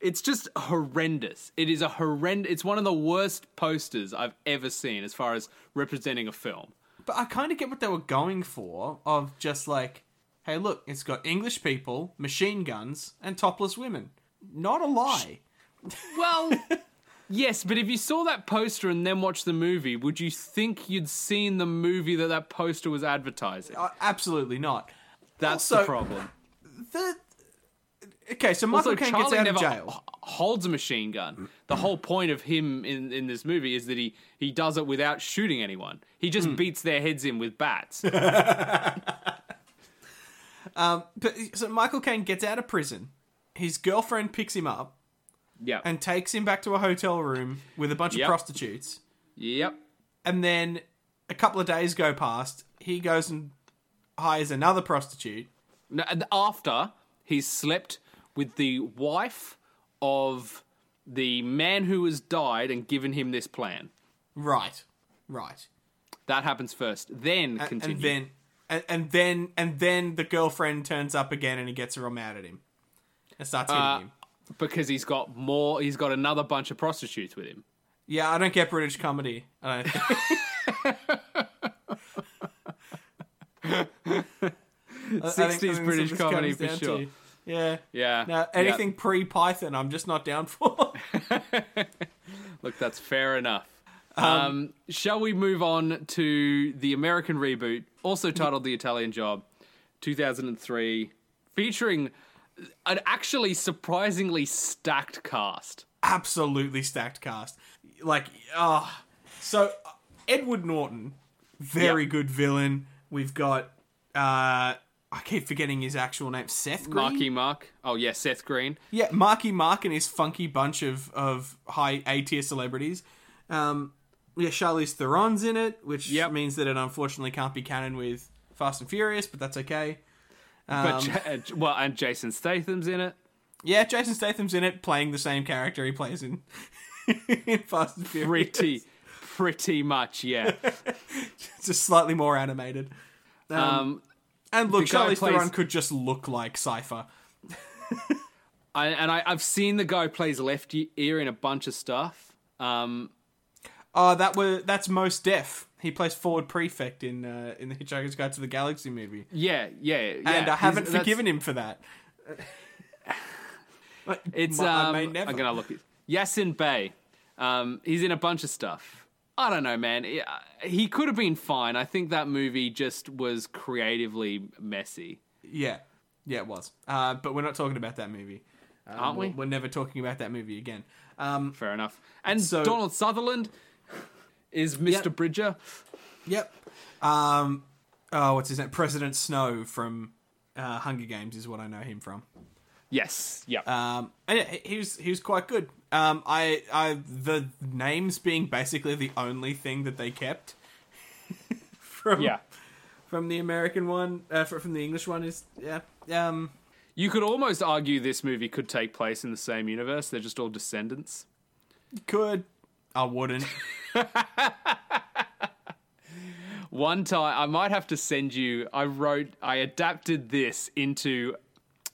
It's just horrendous. It is a horrendous it's one of the worst posters I've ever seen as far as representing a film. But I kind of get what they were going for of just like, hey, look, it's got English people, machine guns, and topless women. Not a lie. Well, yes, but if you saw that poster and then watched the movie, would you think you'd seen the movie that that poster was advertising? Uh, absolutely not. That's also- the problem. The okay, so Michael Caine gets out never of jail. holds a machine gun. The whole point of him in, in this movie is that he, he does it without shooting anyone. He just hmm. beats their heads in with bats. Um, but so Michael Caine gets out of prison. His girlfriend picks him up yep. and takes him back to a hotel room with a bunch Yep. of prostitutes. yep. And then a couple of days go past. He goes and hires another prostitute. No, and After he's slept with the wife of the man who has died and given him this plan. Right, right. That happens first. Then and, continue. and then and, and then and then the girlfriend turns up again and he gets real mad at him and starts hitting Uh, him. because he's got more. He's got another bunch of prostitutes with him. Yeah, I don't get British comedy. I don't I- I think- I 60s think British comedy for sure. to. Yeah. Yeah. Now, anything pre Python, I'm just not down for. Look, that's fair enough. Um, shall we move on to the American reboot, also titled The Italian Job, 2003, featuring an actually surprisingly stacked cast. Absolutely stacked cast. Like, ah, so uh, Edward Norton, very Yep. good villain. We've got, uh, I keep forgetting his actual name, Seth Green. Marky Mark. Oh, yeah, Seth Green. Yeah, Marky Mark and his funky bunch of, of high A tier celebrities. Um, yeah, Charlize Theron's in it, which Yep. means that it unfortunately can't be canon with Fast and Furious, but that's okay. But, Um, uh, well, and Jason Statham's in it. yeah, Jason Statham's in it, playing the same character he plays in, in Fast and Furious. Pretty, pretty much, yeah. just slightly more animated. Um, Um, and look, Charlize plays- Theron could just look like Cypher. I, and I, I've seen the guy plays left ear in a bunch of stuff. Um, Oh, that were that's Mos Def. He plays Ford Prefect in uh, in the Hitchhiker's Guide to the Galaxy movie. yeah, yeah, yeah. and I haven't that's- forgiven him for that. It's I um, may never. I'm gonna look. it. Yasin Bey. Um, he's in a bunch of stuff. I don't know, man. He- He could have been fine. I think that movie just was creatively messy. Yeah, yeah, it was. Uh, but we're not talking about that movie, Um, Aren't we? We're never talking about that movie again. Um, Fair enough. And So- Donald Sutherland is Mr. Yep. Bridger. yep. Um, oh, what's his name? President Snow from uh, Hunger Games is what I know him from. Yes. Yeah. Um, and yeah, he was he was quite good. Um, I I the names being basically the only thing that they kept from yeah. from the American one uh, from the English one is yeah um You could almost argue this movie could take place in the same universe. They're just all descendants. could I wouldn't One time, I might have to send you. I wrote, I adapted this into.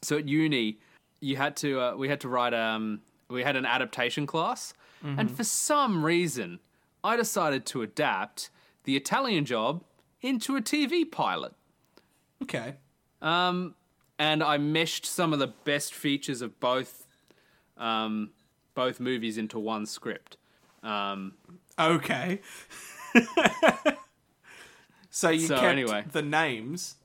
So at uni, you had to. Uh, we had to write. Um, we had an adaptation class, and for some reason, I decided to adapt the Italian Job into a TV pilot. okay Um, and I meshed some of the best features of both, um, both movies into one script. Um, okay. so you So kept anyway. the names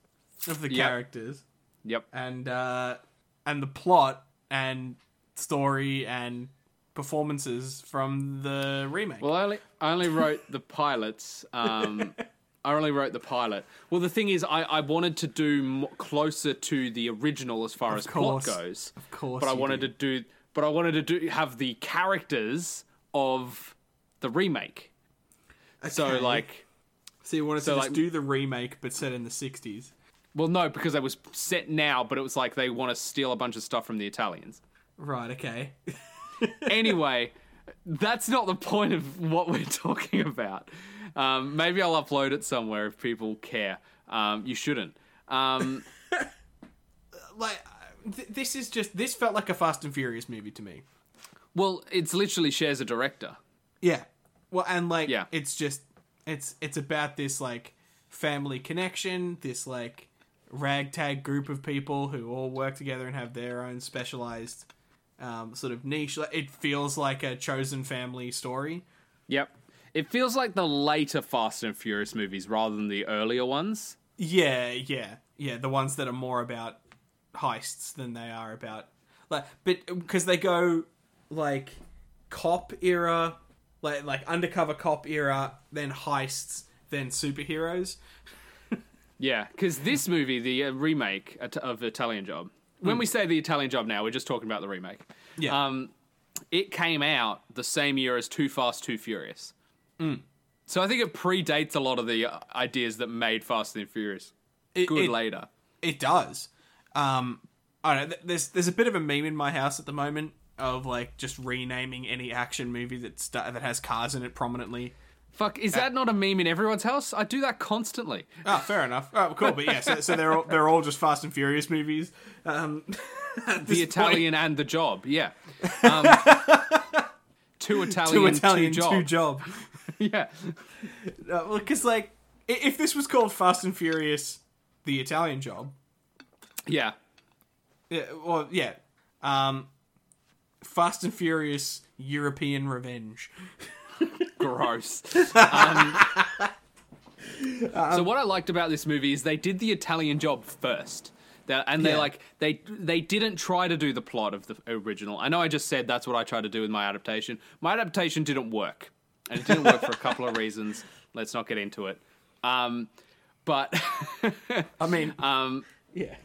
of the Yep. characters yep. and uh, and the plot and story and performances from the remake. Well, I only, I only wrote the pilots. Um, I only wrote the pilot. Well, the thing is, I, I wanted to do closer to the original as far as course. plot goes. of course, But I wanted did. to do, but I wanted to do have the characters of the remake. So like, So you wanted So, to just like- do the remake, but set in the '60s. well, no, because it was set now, but it was like they want to steal a bunch of stuff from the Italians. Right. Okay. anyway, that's not the point of what we're talking about. Um, maybe I'll upload it somewhere if people care. Um, you shouldn't. Um, like, th- this is just this felt like a Fast and Furious movie to me. well, it's literally shares a director. Yeah. Well, and like, Yeah. it's just it's it's about this like family connection, this like ragtag group of people who all work together and have their own specialized um, sort of niche. It feels like a chosen family story. Yep. It feels like the later Fast and Furious movies rather than the earlier ones. Yeah, yeah, yeah. The ones that are more about heists than they are about like, but because they go like cop era, like like undercover cop era, then heists, then superheroes. Yeah, because this movie, the uh, remake of Italian Job, when we say the Italian Job now, we're just talking about the remake. Yeah. Um, it came out the same year as Too Fast, Too Furious. So I think it predates a lot of the uh, ideas that made Fast and Furious It- good it- later. It does. Um, I don't know. There's there's a bit of a meme in my house at the moment of like just renaming any action movie that that has cars in it prominently. Fuck, is that not a meme in everyone's house? I do that constantly. Oh, fair enough. Oh, cool. But yeah, so, so they're all, they're all just Fast and Furious movies. Um, the Italian and the job. Yeah. Um, two Italian, two Italian, two two job. job. yeah. Because like, if this was called Fast and Furious, the Italian job, Yeah. yeah, well, yeah, um, Fast and Furious European Revenge. Gross. Um, so what I liked about this movie is they did the Italian job first. They- And they Yeah. like they they didn't try to do the plot of the original. I know I just said that's what I tried to do with my adaptation. My adaptation didn't work, and it didn't work for a couple of reasons. Let's not get into it. Um, but I mean, um, yeah,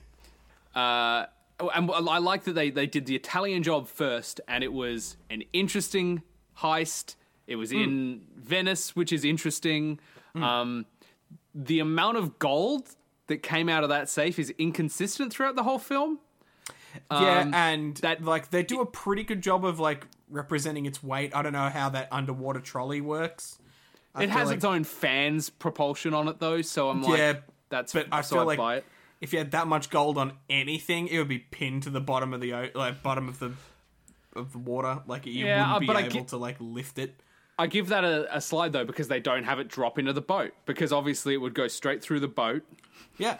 uh, and I like that they, they did the Italian job first, and it was an interesting heist. It was in Venice, which is interesting. Um, the amount of gold that came out of that safe is inconsistent throughout the whole film. yeah, Um, and that- like they do a pretty good job of like representing its weight. I don't know how that underwater trolley works. I it has like- its own fans propulsion on it, though, so I'm like, Yeah, that's but I so feel I'd like buy it. if you had that much gold on anything, it would be pinned to the bottom of the like bottom of the of the water. Like you Yeah, wouldn't uh, be able get- to like lift it. I give that a, a slide though because they don't have it drop into the boat because obviously it would go straight through the boat Yeah,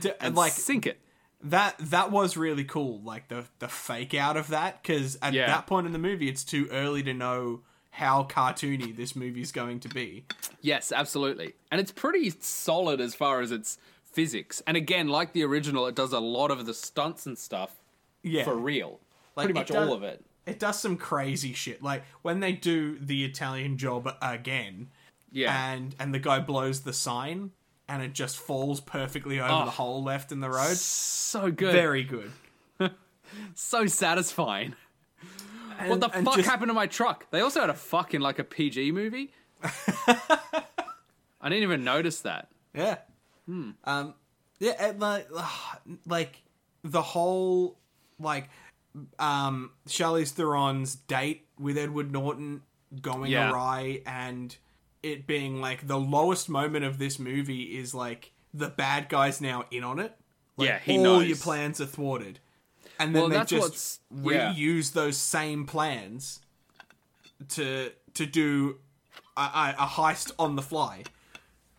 D- and like sink it. that. That was really cool. Like the the fake out of that because at Yeah. that point in the movie, it's too early to know how cartoony this movie's going to be. Yes, absolutely. And it's pretty solid as far as its physics. And again, like the original, it does a lot of the stunts and stuff Yeah, for real. Like, pretty much does- all of it. It does some crazy shit. Like when they do the Italian job again, Yeah. and and the guy blows the sign and it just falls perfectly over Oh. the hole left in the road. so good. Very good. so satisfying. what the fuck just- happened to my truck? They also had a fuck in like a PG movie. I didn't even notice that. Yeah. Um. Yeah. Like, like the whole like um Charlize Theron's date with Edward Norton going Yeah. awry and it being like the lowest moment of this movie is like the bad guy's now in on it. Like, Yeah, he all knows. your plans are thwarted, and then Well, they just what's- yeah. reuse those same plans to to do a, a, a heist on the fly.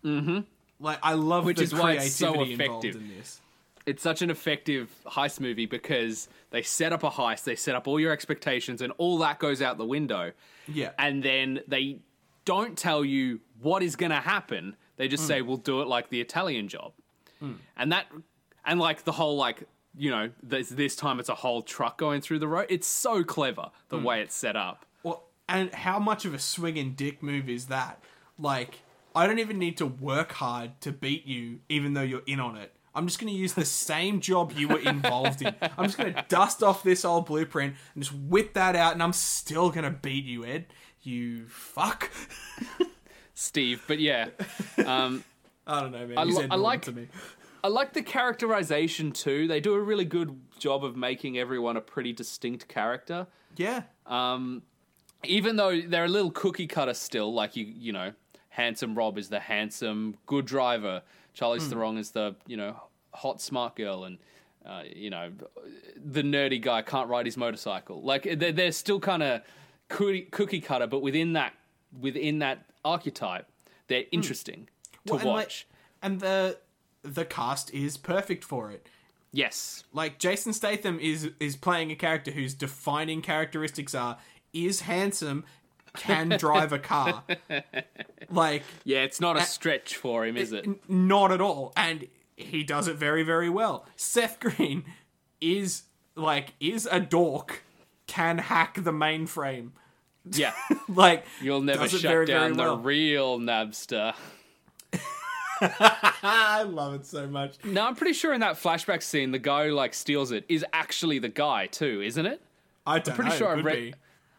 Mm-hmm. Like I love Which the is why it's so creativity involved effective. in this. It's such an effective heist movie because they set up a heist, they set up all your expectations, and all that goes out the window. Yeah, and then they don't tell you what is going to happen. They just hmm. say we'll do it like the Italian job, hmm. and that and like the whole like you know this this time it's a whole truck going through the road. It's so clever the hmm. way it's set up. Well, and how much of a swinging dick move is that? Like, I don't even need to work hard to beat you, even though you're in on it. I'm just going to use the same job you were involved in. I'm just going to dust off this old blueprint and just whip that out, and I'm still going to beat you, Ed. You fuck. Steve, but yeah, um, I don't know, man. I li- I like- to me. I like the characterization too. They do a really good job of making everyone a pretty distinct character. Yeah. Um, even though they're a little cookie cutter still, like you, you know, handsome Rob is the handsome good driver, Charlie Theron is the you know hot smart girl, and uh, you know the nerdy guy can't ride his motorcycle. Like they're, they're still kind of cookie, cookie cutter, but within that within that archetype, they're interesting to Well, and, like, watch. and the the cast is perfect for it. yes, like Jason Statham is is playing a character whose defining characteristics are is handsome, can drive a car. Like yeah, it's not a stretch for him, is it? not at all, and he does it very very well. Seth Green is like is a dork, can hack the mainframe. Yeah, Like you'll never shut very, down very the real Napster. I love it so much. No, I'm pretty sure in that flashback scene, the guy who like steals it is actually the guy too, isn't it? I don't Pretty know. sure I could read. be.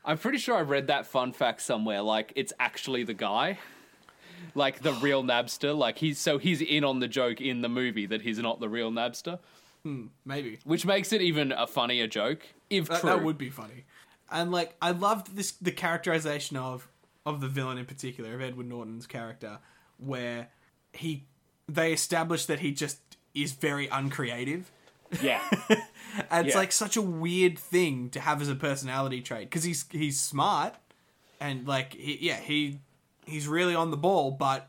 I'm pretty sure I read that fun fact somewhere. Like it's actually the guy, like the real Napster. Like he's so he's in on the joke in the movie that he's not the real Napster, hmm, maybe. which makes it even a funnier joke if That, true. that would be funny. And like I loved this the characterization of of the villain in particular of Edward Norton's character where he they established that he just is very uncreative. Yeah. and it's Yeah. like such a weird thing to have as a personality trait because he's he's smart and like he, yeah he he's really on the ball, but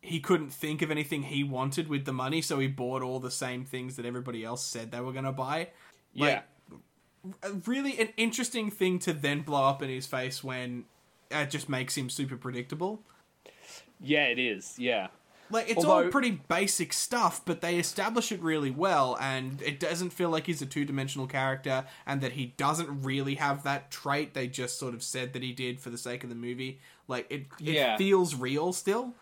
he couldn't think of anything he wanted with the money, so he bought all the same things that everybody else said they were gonna buy. yeah. really an interesting thing to then blow up in his face when it just makes him super predictable. Yeah, it is. Yeah. Like it's all pretty basic stuff, but they establish it really well, and it doesn't feel like he's a two-dimensional character, and that he doesn't really have that trait. They just sort of said that he did for the sake of the movie. Like it, it Yeah. feels real still.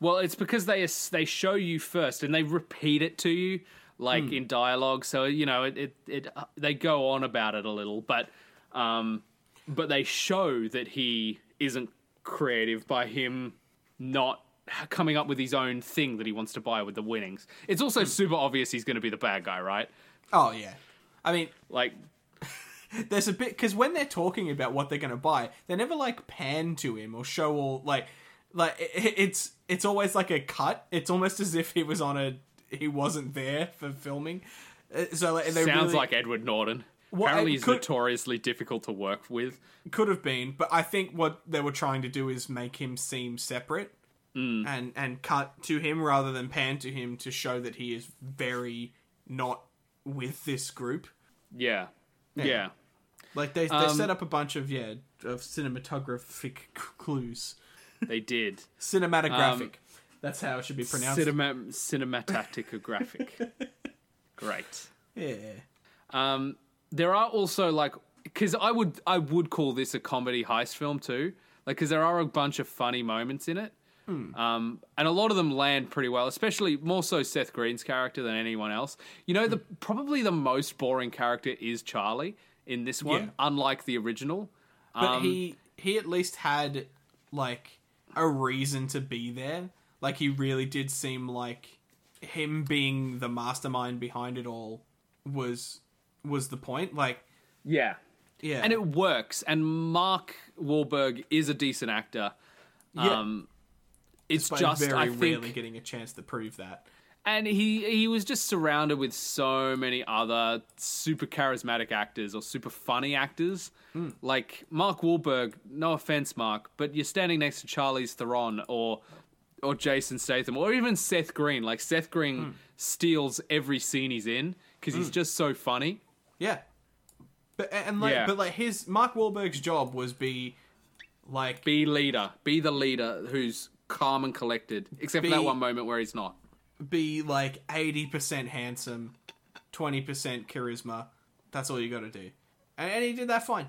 Well, it's because they they show you first and they repeat it to you like Hmm. in dialogue. So you know it, it it they go on about it a little, but um, but they show that he isn't creative by him not coming up with his own thing that he wants to buy with the winnings. It's Hmm. also super obvious he's going to be the bad guy, right? Oh yeah, I mean, Like there's a bit because when they're talking about what they're going to buy, they never like pan to him or show all like like it, it's it's always like a cut. It's almost as if he was on a he wasn't there for filming. Uh, So like, they sounds really like Edward Norton. Well, Apparently, he's could- notoriously difficult to work with. could have been, but I think what they were trying to do is make him seem separate and and cut to him rather than pan to him to show that he is very not with this group. Yeah, yeah. Like they they Um, set up a bunch of yeah of cinematographic clues, they did. cinematographic. That's how it should be pronounced. Cinema, cinematographic. Great. yeah. Um, there are also like because I would I would call this a comedy heist film too, like because there are a bunch of funny moments in it, um, and a lot of them land pretty well. Especially more so Seth Green's character than anyone else. You know, the probably the most boring character is Charlie in this one, Yeah. unlike the original. But Um, he he at least had like a reason to be there. Like he really did seem like him being the mastermind behind it all was was the point. Like yeah, yeah. and it works. And Mark Wahlberg is a decent actor. Yeah. Um, it's just very I think rarely getting a chance to prove that. and he he was just surrounded with so many other super charismatic actors or super funny actors. Hmm. Like Mark Wahlberg, no offense, Mark, but you're standing next to Charlize Theron or or Jason Statham or even Seth Green. Like Seth Green Hmm. steals every scene he's in because he's just so funny. Yeah. But and like Yeah. but like his Mark Wahlberg's job was be like Be leader, be the leader who's calm and collected, except for that one moment where he's not. be like 80% handsome, 20% charisma. That's all you got to do. And, and he did that fine.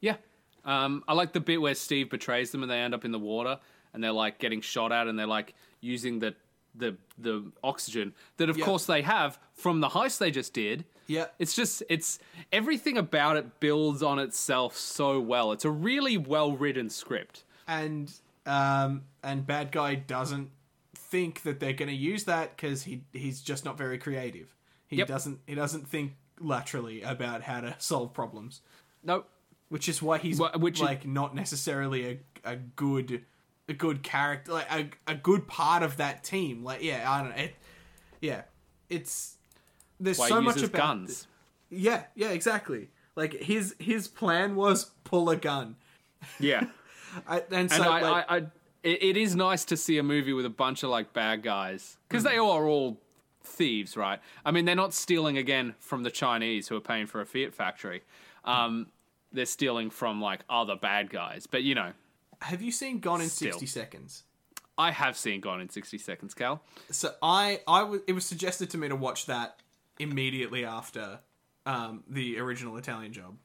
Yeah. Um, I like the bit where Steve betrays them and they end up in the water and they're like getting shot at and they're like using the the the oxygen that of Yeah. course they have from the heist they just did. Yeah. It's just it's everything about it builds on itself so well. It's a really well written script. and um and bad guy doesn't think that they're going to use that because he he's just not very creative. He Yep. doesn't he doesn't think laterally about how to solve problems, Nope. which is why he's Wha- which is- like not necessarily a a good a good character, like a a good part of that team. Like yeah, I don't know. It, yeah, it's there's Why so much about guns. Yeah, yeah, exactly. Like his his plan was pull a gun, Yeah. I, and so and I, like, I, I it, is nice to see a movie with a bunch of like bad guys because Hmm. they all are all thieves, right? I mean, they're not stealing again from the Chinese who are paying for a Fiat factory. Um, they're stealing from like other bad guys, but you know, have you seen Gone in Still. sixty seconds? I have seen Gone in sixty seconds, Cal. So I I was it was suggested to me to watch that immediately after um, the original Italian Job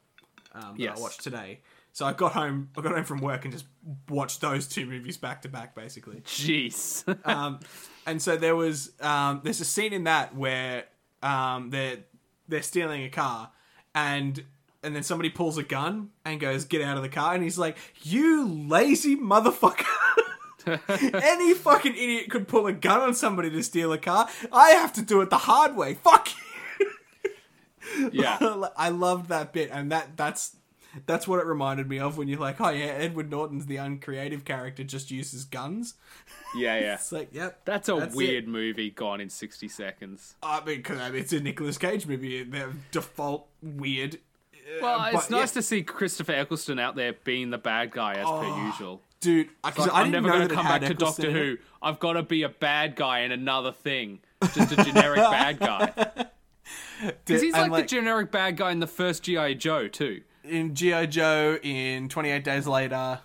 um, that Yes. I watched today. So I got home I got home from work and just watched those two movies back to back basically. Jeez. um, and so there was um, there's a scene in that where um, they're they're stealing a car and and then somebody pulls a gun and goes get out of the car and he's like you lazy motherfucker any fucking idiot could pull a gun on somebody to steal a car i have to do it the hard way fuck you yeah. i loved that bit and that that's That's what it reminded me of when you're like, oh yeah, Edward Norton's the uncreative character, just uses guns. Yeah, yeah. It's like, yep. That's a That's weird movie gone in 60 seconds. I mean, because I mean, it's a Nicolas Cage movie. They're default weird. Well, Uh, it's but, nice yeah. to see Christopher Eccleston out there being the bad guy as per usual. dude. Like, I I'm never going to come back to Doctor Who. I've got to be a bad guy in another thing. Just a generic bad guy. Because he's And, like, the generic bad guy in the first G.I. Joe, too. In GI Joe in 28 Days Later.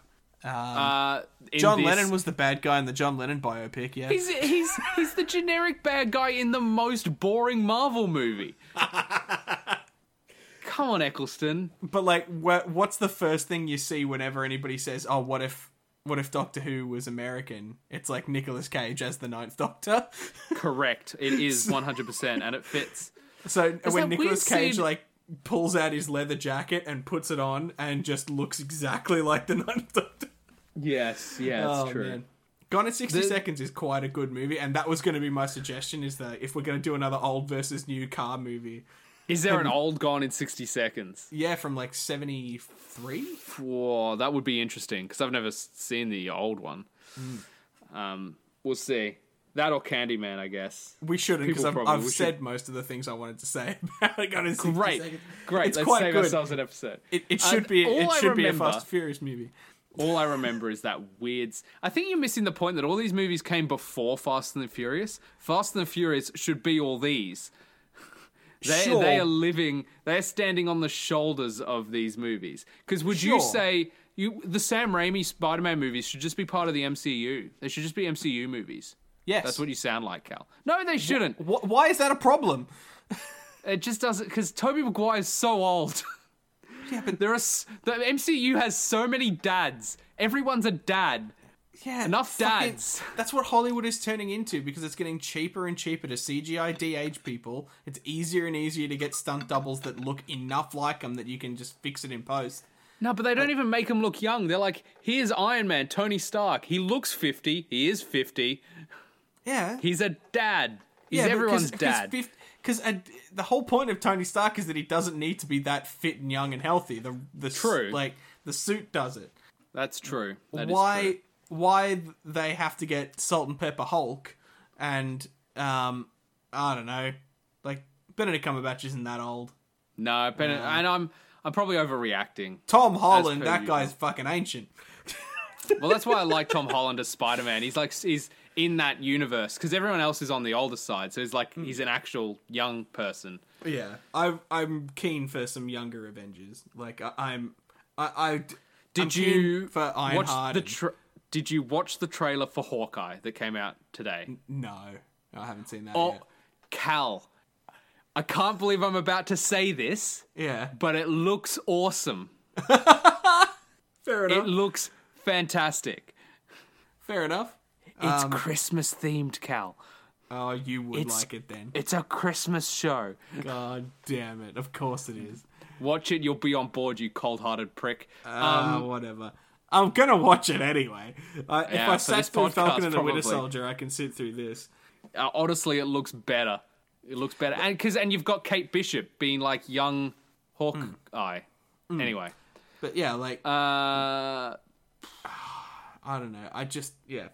Um, Uh, John this- Lennon was the bad guy in the John Lennon biopic. Yeah, He's, he's, he's the generic bad guy in the most boring Marvel movie. Come on, Eccleston. but like, wha- what's the first thing you see whenever anybody says, "Oh, what if?" What if Doctor Who was American? It's like Nicolas Cage as the Ninth Doctor. Correct. It is 100%, and it fits. So when Nicolas Cage scene- like pulls out his leather jacket and puts it on and just looks exactly like the Ninth Doctor. Yes, yeah, that's Oh, true. man. Gone in 60 The- Seconds is quite a good movie, and that was going to be my suggestion is that if we're going to do another old versus new car movie, Is there an old gone in 60 seconds? yeah, from like 73? Whoa, that would be interesting because I've never seen the old one. Hmm. Um, we'll see. That or Candyman, I guess. We shouldn't, because I've, I've said should- most of the things I wanted to say about it. Gone in Great, Seconds. great. It's Let's quite save good. ourselves an episode. It, it Uh, should be it should be a remember- Fast and Furious movie. All I remember is that weird. I think you're missing the point that all these movies came before Fast and the Furious. Fast and the Furious should be all these. They, Sure. they are living. They are standing on the shoulders of these movies. Because would you say you the Sam Raimi Spider-Man movies should just be part of the MCU? They should just be MCU movies. Yes. That's what you sound like, Cal. No, they shouldn't. Wh- Why is that a problem? It just doesn't because Tobey Maguire is so old. Yeah, but there are s- the MCU has so many dads. Everyone's a dad. yeah, enough fucking- dads. That's what Hollywood is turning into because it's getting cheaper and cheaper to CGI de-age people. It's easier and easier to get stunt doubles that look enough like them that you can just fix it in post. No, but they don't even make him look young. They're like, here's Iron Man, Tony Stark. He looks 50. He is 50. Yeah, He's a dad. He's yeah, everyone's dad. Because the whole point of Tony Stark is that he doesn't need to be that fit and young and healthy. The the True. like the suit does it. That's true. That is why true. why they have to get Salt and Pepper Hulk and um I don't know like Benedict Cumberbatch isn't that old. No, Ben, and I'm I'm probably overreacting. Tom Holland, that usual. guy's fucking ancient. Well, that's why I like Tom Holland as Spider Man. He's like he's in that universe because everyone else is on the older side. So he's like Hmm. he's an actual young person. Yeah, I I'm keen for some younger Avengers. Like I, I'm I, I Did I'm you for watch Ironheart? the tra- Did you watch the trailer for Hawkeye that came out today? no, I haven't seen that Oh, yet. Cal, I can't believe I'm about to say this, Yeah, but it looks awesome. fair enough. It looks fantastic. fair enough. It's Um, Christmas themed, Cal. Oh, you would It's- like it then. It's a Christmas show. God damn it! Of course it is. Watch it, you'll be on board, you cold-hearted prick. Ah, whatever. I'm gonna watch it anyway. Uh, if Yeah, I for sat this through podcast, Falcon and the Winter. Soldier, I can sit through this. Uh, honestly, it looks better. It looks better, and because and you've got Kate Bishop being like young Hawkeye. Anyway, But yeah, like uh, I don't know. I just yeah,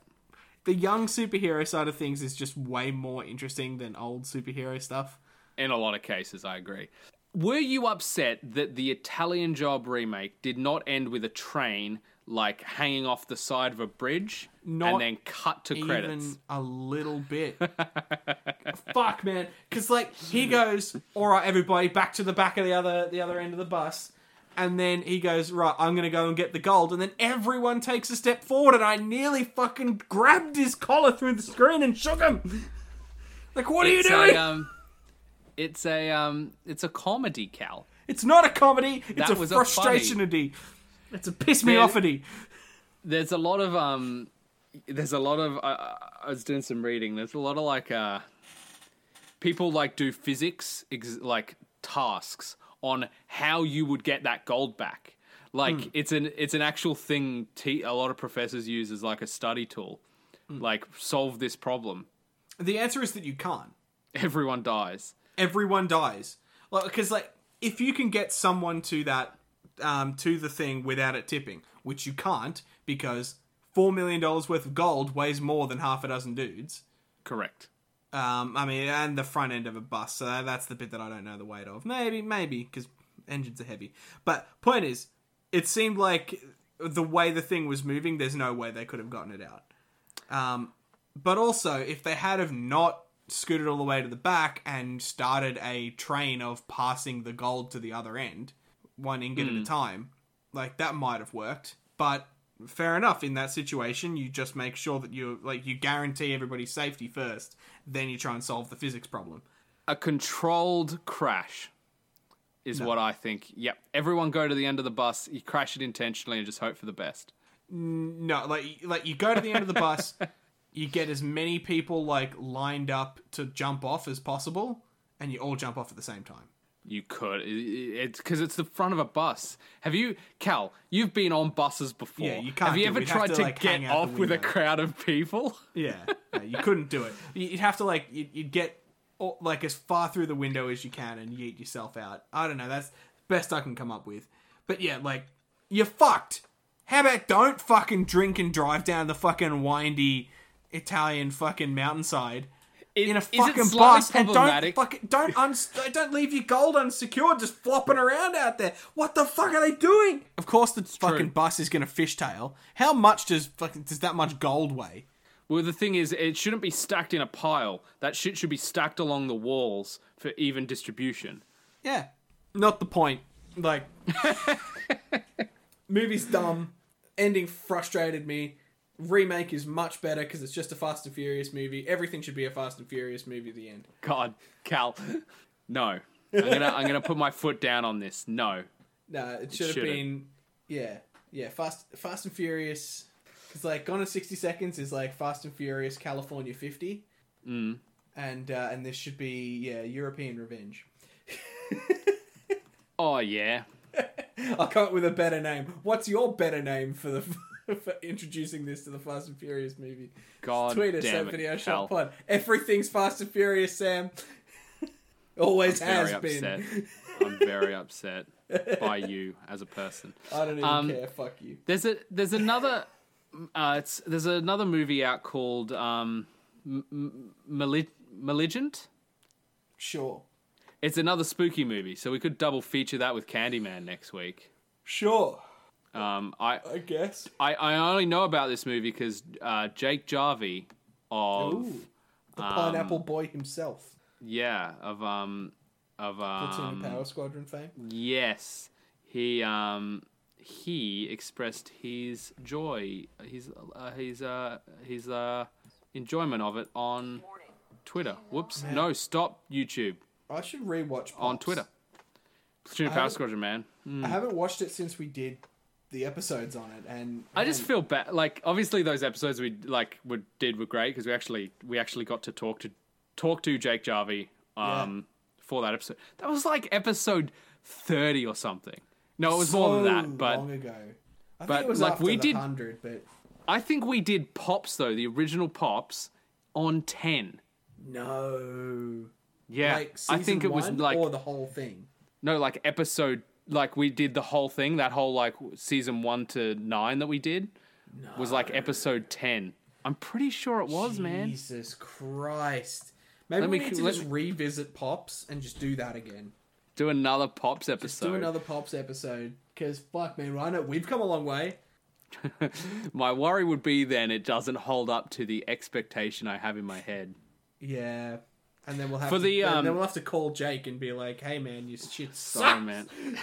the young superhero side of things is just way more interesting than old superhero stuff. in a lot of cases, I agree. Were you upset that the Italian Job remake did not end with a train like hanging off the side of a bridge Not and then cut to credits? A little bit. Fuck, man. Because like he goes, all right, everybody, back to the back of the other the other end of the bus. And then he goes, right, I'm gonna go and get the gold. And then everyone takes a step forward, and I nearly fucking grabbed his collar through the screen and shook him. Like, what are you It's doing? a, um, it's a um, it's a comedy, Cal. it's not a comedy. It's That a frustration-ity. It's a piss me off-ity. There's a lot of um, there's a lot of uh, I was doing some reading. There's a lot of like uh, people like do physics ex- like tasks on how you would get that gold back. Like Hmm. it's an it's an actual thing. Te- a lot of professors use as like a study tool. Hmm. Like solve this problem. The answer is that you can't. Everyone dies. everyone dies. Like, because like if you can get someone to that um, to the thing without it tipping, which you can't because four million dollars worth of gold weighs more than half a dozen dudes. Correct. Um, I mean, and the front end of a bus. So that's the bit that I don't know the weight of. Maybe, maybe because engines are heavy. But point is, it seemed like the way the thing was moving, there's no way they could have gotten it out. Um, but also, if they had have not scooted all the way to the back and started a train of passing the gold to the other end, one ingot at a time, like that might have worked. But fair enough. In that situation, you just make sure that you like you guarantee everybody's safety first, then you try and solve the physics problem. A controlled crash is what I think. Yep. Everyone go to the end of the bus, you crash it intentionally and just hope for the best. No, like like you go to the end of the bus, you get as many people like lined up to jump off as possible, and you all jump off at the same time. You could. It's because it's the front of a bus. Have you, Cal? You've been on buses before. Yeah, you can't Have you ever tried to, to, like, get hang out the off with a crowd of people? Yeah, no, you couldn't do it. You- You'd have to like you'd, you'd get all, like as far through the window as you can and yeet yourself out. I don't know. That's the best I can come up with. But yeah, like you're fucked. How about don't fucking drink and drive down the fucking windy Italian fucking mountainside in a Is fucking slightly bus and don't fucking don't uns- don't leave your gold unsecured just flopping around out there. What the fuck are they doing? Of course, the fucking bus is gonna fishtail. How much does fucking does that much gold weigh? Well, the thing is, it shouldn't be stacked in a pile. That shit should be stacked along the walls for even distribution. Yeah. Not the point. Like, movie's dumb. Ending frustrated me. Remake is much better because it's just a Fast and Furious movie. Everything should be a Fast and Furious movie at the end. God, Cal, no. I'm gonna, I'm gonna put my foot down on this. No. No, it should have been. Yeah. Yeah. Fast, Fast and Furious. Because, like, Gone in 60 Seconds is like Fast and Furious California 50. Mm. And, uh, and this should be, yeah, European Revenge. Oh yeah. I'll come up with a better name. What's your better name for the for introducing this to the Fast and Furious movie? God Tweet us damn at it, Video. Shop Pod. Everything's Fast and Furious, Sam. Always has Very been. upset. I'm very upset by you as a person. I don't even Um, care. Fuck you. There's a there's another uh, it's there's another movie out called um, M- M- Malig- Malignant. Sure. It's another spooky movie, so we could double feature that with Candyman next week. Sure. Um, I, I guess. I I only know about this movie because uh, Jake Jarvie of Ooh. The Pineapple Boy himself. yeah of um of Platoon um and Power Squadron fame. Yes, he um he expressed his joy, his uh, his uh his uh enjoyment of it on Twitter. Whoops, no, stop YouTube I should rewatch on Twitter. Platoon Power Squadron, man. I haven't watched it since we did the episodes on it, and I just feel bad. Like obviously those episodes we like were, did were great because we actually we actually got to talk to talk to Jake Jarvie um for that episode. That was like episode thirty or something. No, it was more than that, but. long ago. I but, think it was like, we did- hundred, but I think we did Pops though, the original Pops, on ten. no. Yeah, like I think it was like or the whole thing. no, like episode, like we did the whole thing. That whole like season one to nine that we did was like episode ten. I'm pretty sure it was, man. Jesus Christ. Maybe Let we me- need to just me- revisit Pops and just do that again. Do another Pops Just episode. do another Pops episode. Because, fuck, man, I know we've come a long way. My worry would be then it doesn't hold up to the expectation I have in my head. Yeah. And then we'll have For to, the, then- um, then we'll have to call Jake and be like, hey, man, you shit Sorry, sucks. man.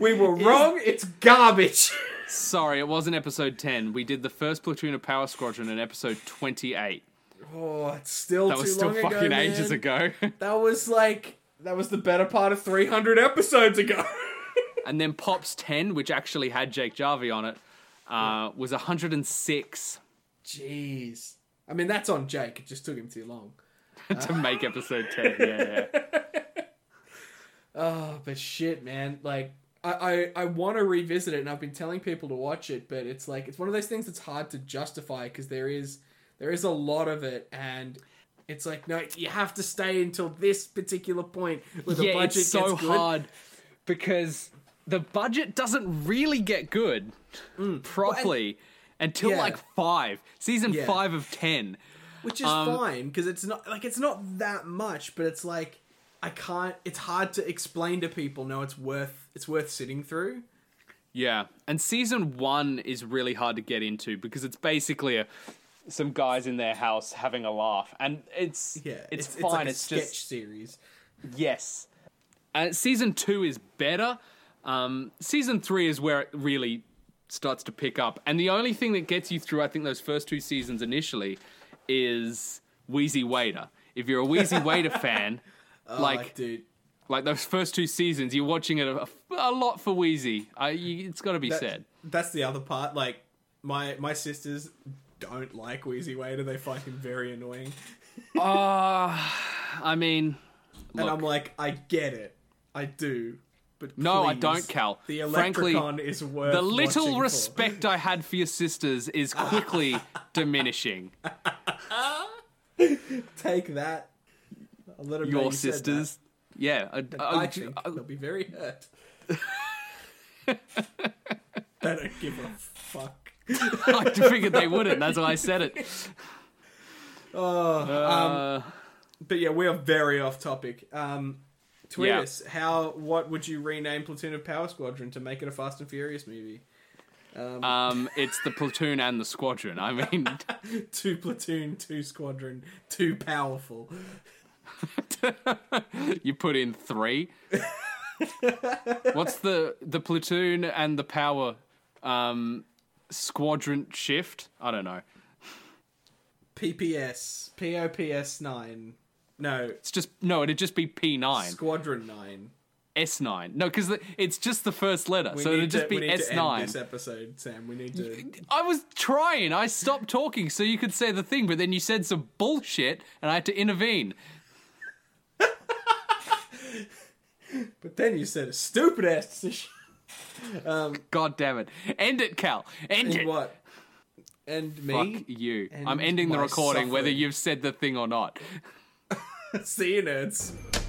We were wrong. It's garbage. Sorry, it wasn't episode ten. We did the first platoon of Power Squadron in episode twenty-eight. oh, it's still That too was still long fucking ago, ages man. ago. That was like, that was the better part of 300 episodes ago. And then Pops 10, which actually had Jake Jarvie on it, uh, was 106 Jeez. I mean, that's on Jake. It just took him too long. to make episode 10. Yeah, yeah. Oh, but shit, man. Like, I, I, I want to revisit it, and I've been telling people to watch it, but it's like it's one of those things that's hard to justify because there is there is a lot of it, and it's like no, you have to stay until this particular point where the yeah, budget it's so gets good. hard because the budget doesn't really get good mm. properly until yeah. like five, season Yeah. five of ten. which is Um, fine because it's not like it's not that much, but it's like I can't. It's hard to explain to people. No, it's worth it's worth sitting through. Yeah, and season one is really hard to get into because it's basically a, some guys in their house having a laugh, and it's Yeah, it's, it's, fine. like a It's, sketch just series. yes. And season two is better. Um, season three is where it really starts to pick up, and the only thing that gets you through, I think, those first two seasons initially, is Wheezy Waiter. If you're a Wheezy Waiter fan, Oh, like dude, like those first two seasons, you're watching it a, a lot for Wheezy. I, you, it's got to be that- said. that's the other part. Like my my sisters don't like Wheezy Waiter. They find him very annoying, Uh, I mean, and I'm like, I get it, I do. But No, I don't, Cal. The Frankly, is worth the little watching for. respect I had for your sisters is quickly diminishing. Take that. I'll let 'em know Your you sisters, yeah, I. I- I think I- they'll be very hurt. they don't give a fuck. I figured they wouldn't. That's why I said it. Oh, um, Uh, but yeah, we are very off topic. Um, tweet Yeah. us. How? What would you rename Platoon of Power Squadron to make it a Fast and Furious movie? Um, um, it's the platoon and the squadron. I mean, two platoon, two squadron, too powerful. you put in three. What's the the platoon and the power um, squadron shift? I don't know. PPS, POPS nine. No, It's just no. It'd just be P nine. Squadron nine. S9. No, because it's just the first letter, We so it'd just to, be we need to end this S9. episode, Sam. We need to. I was trying. I stopped talking so you could say the thing, but then you said some bullshit and I had to intervene. But then you said a stupid ass decision. Um, God damn it. End it, Cal. End it. what? Fuck me. you. And I'm ending the recording whether you've said the thing or not. See you, nerds.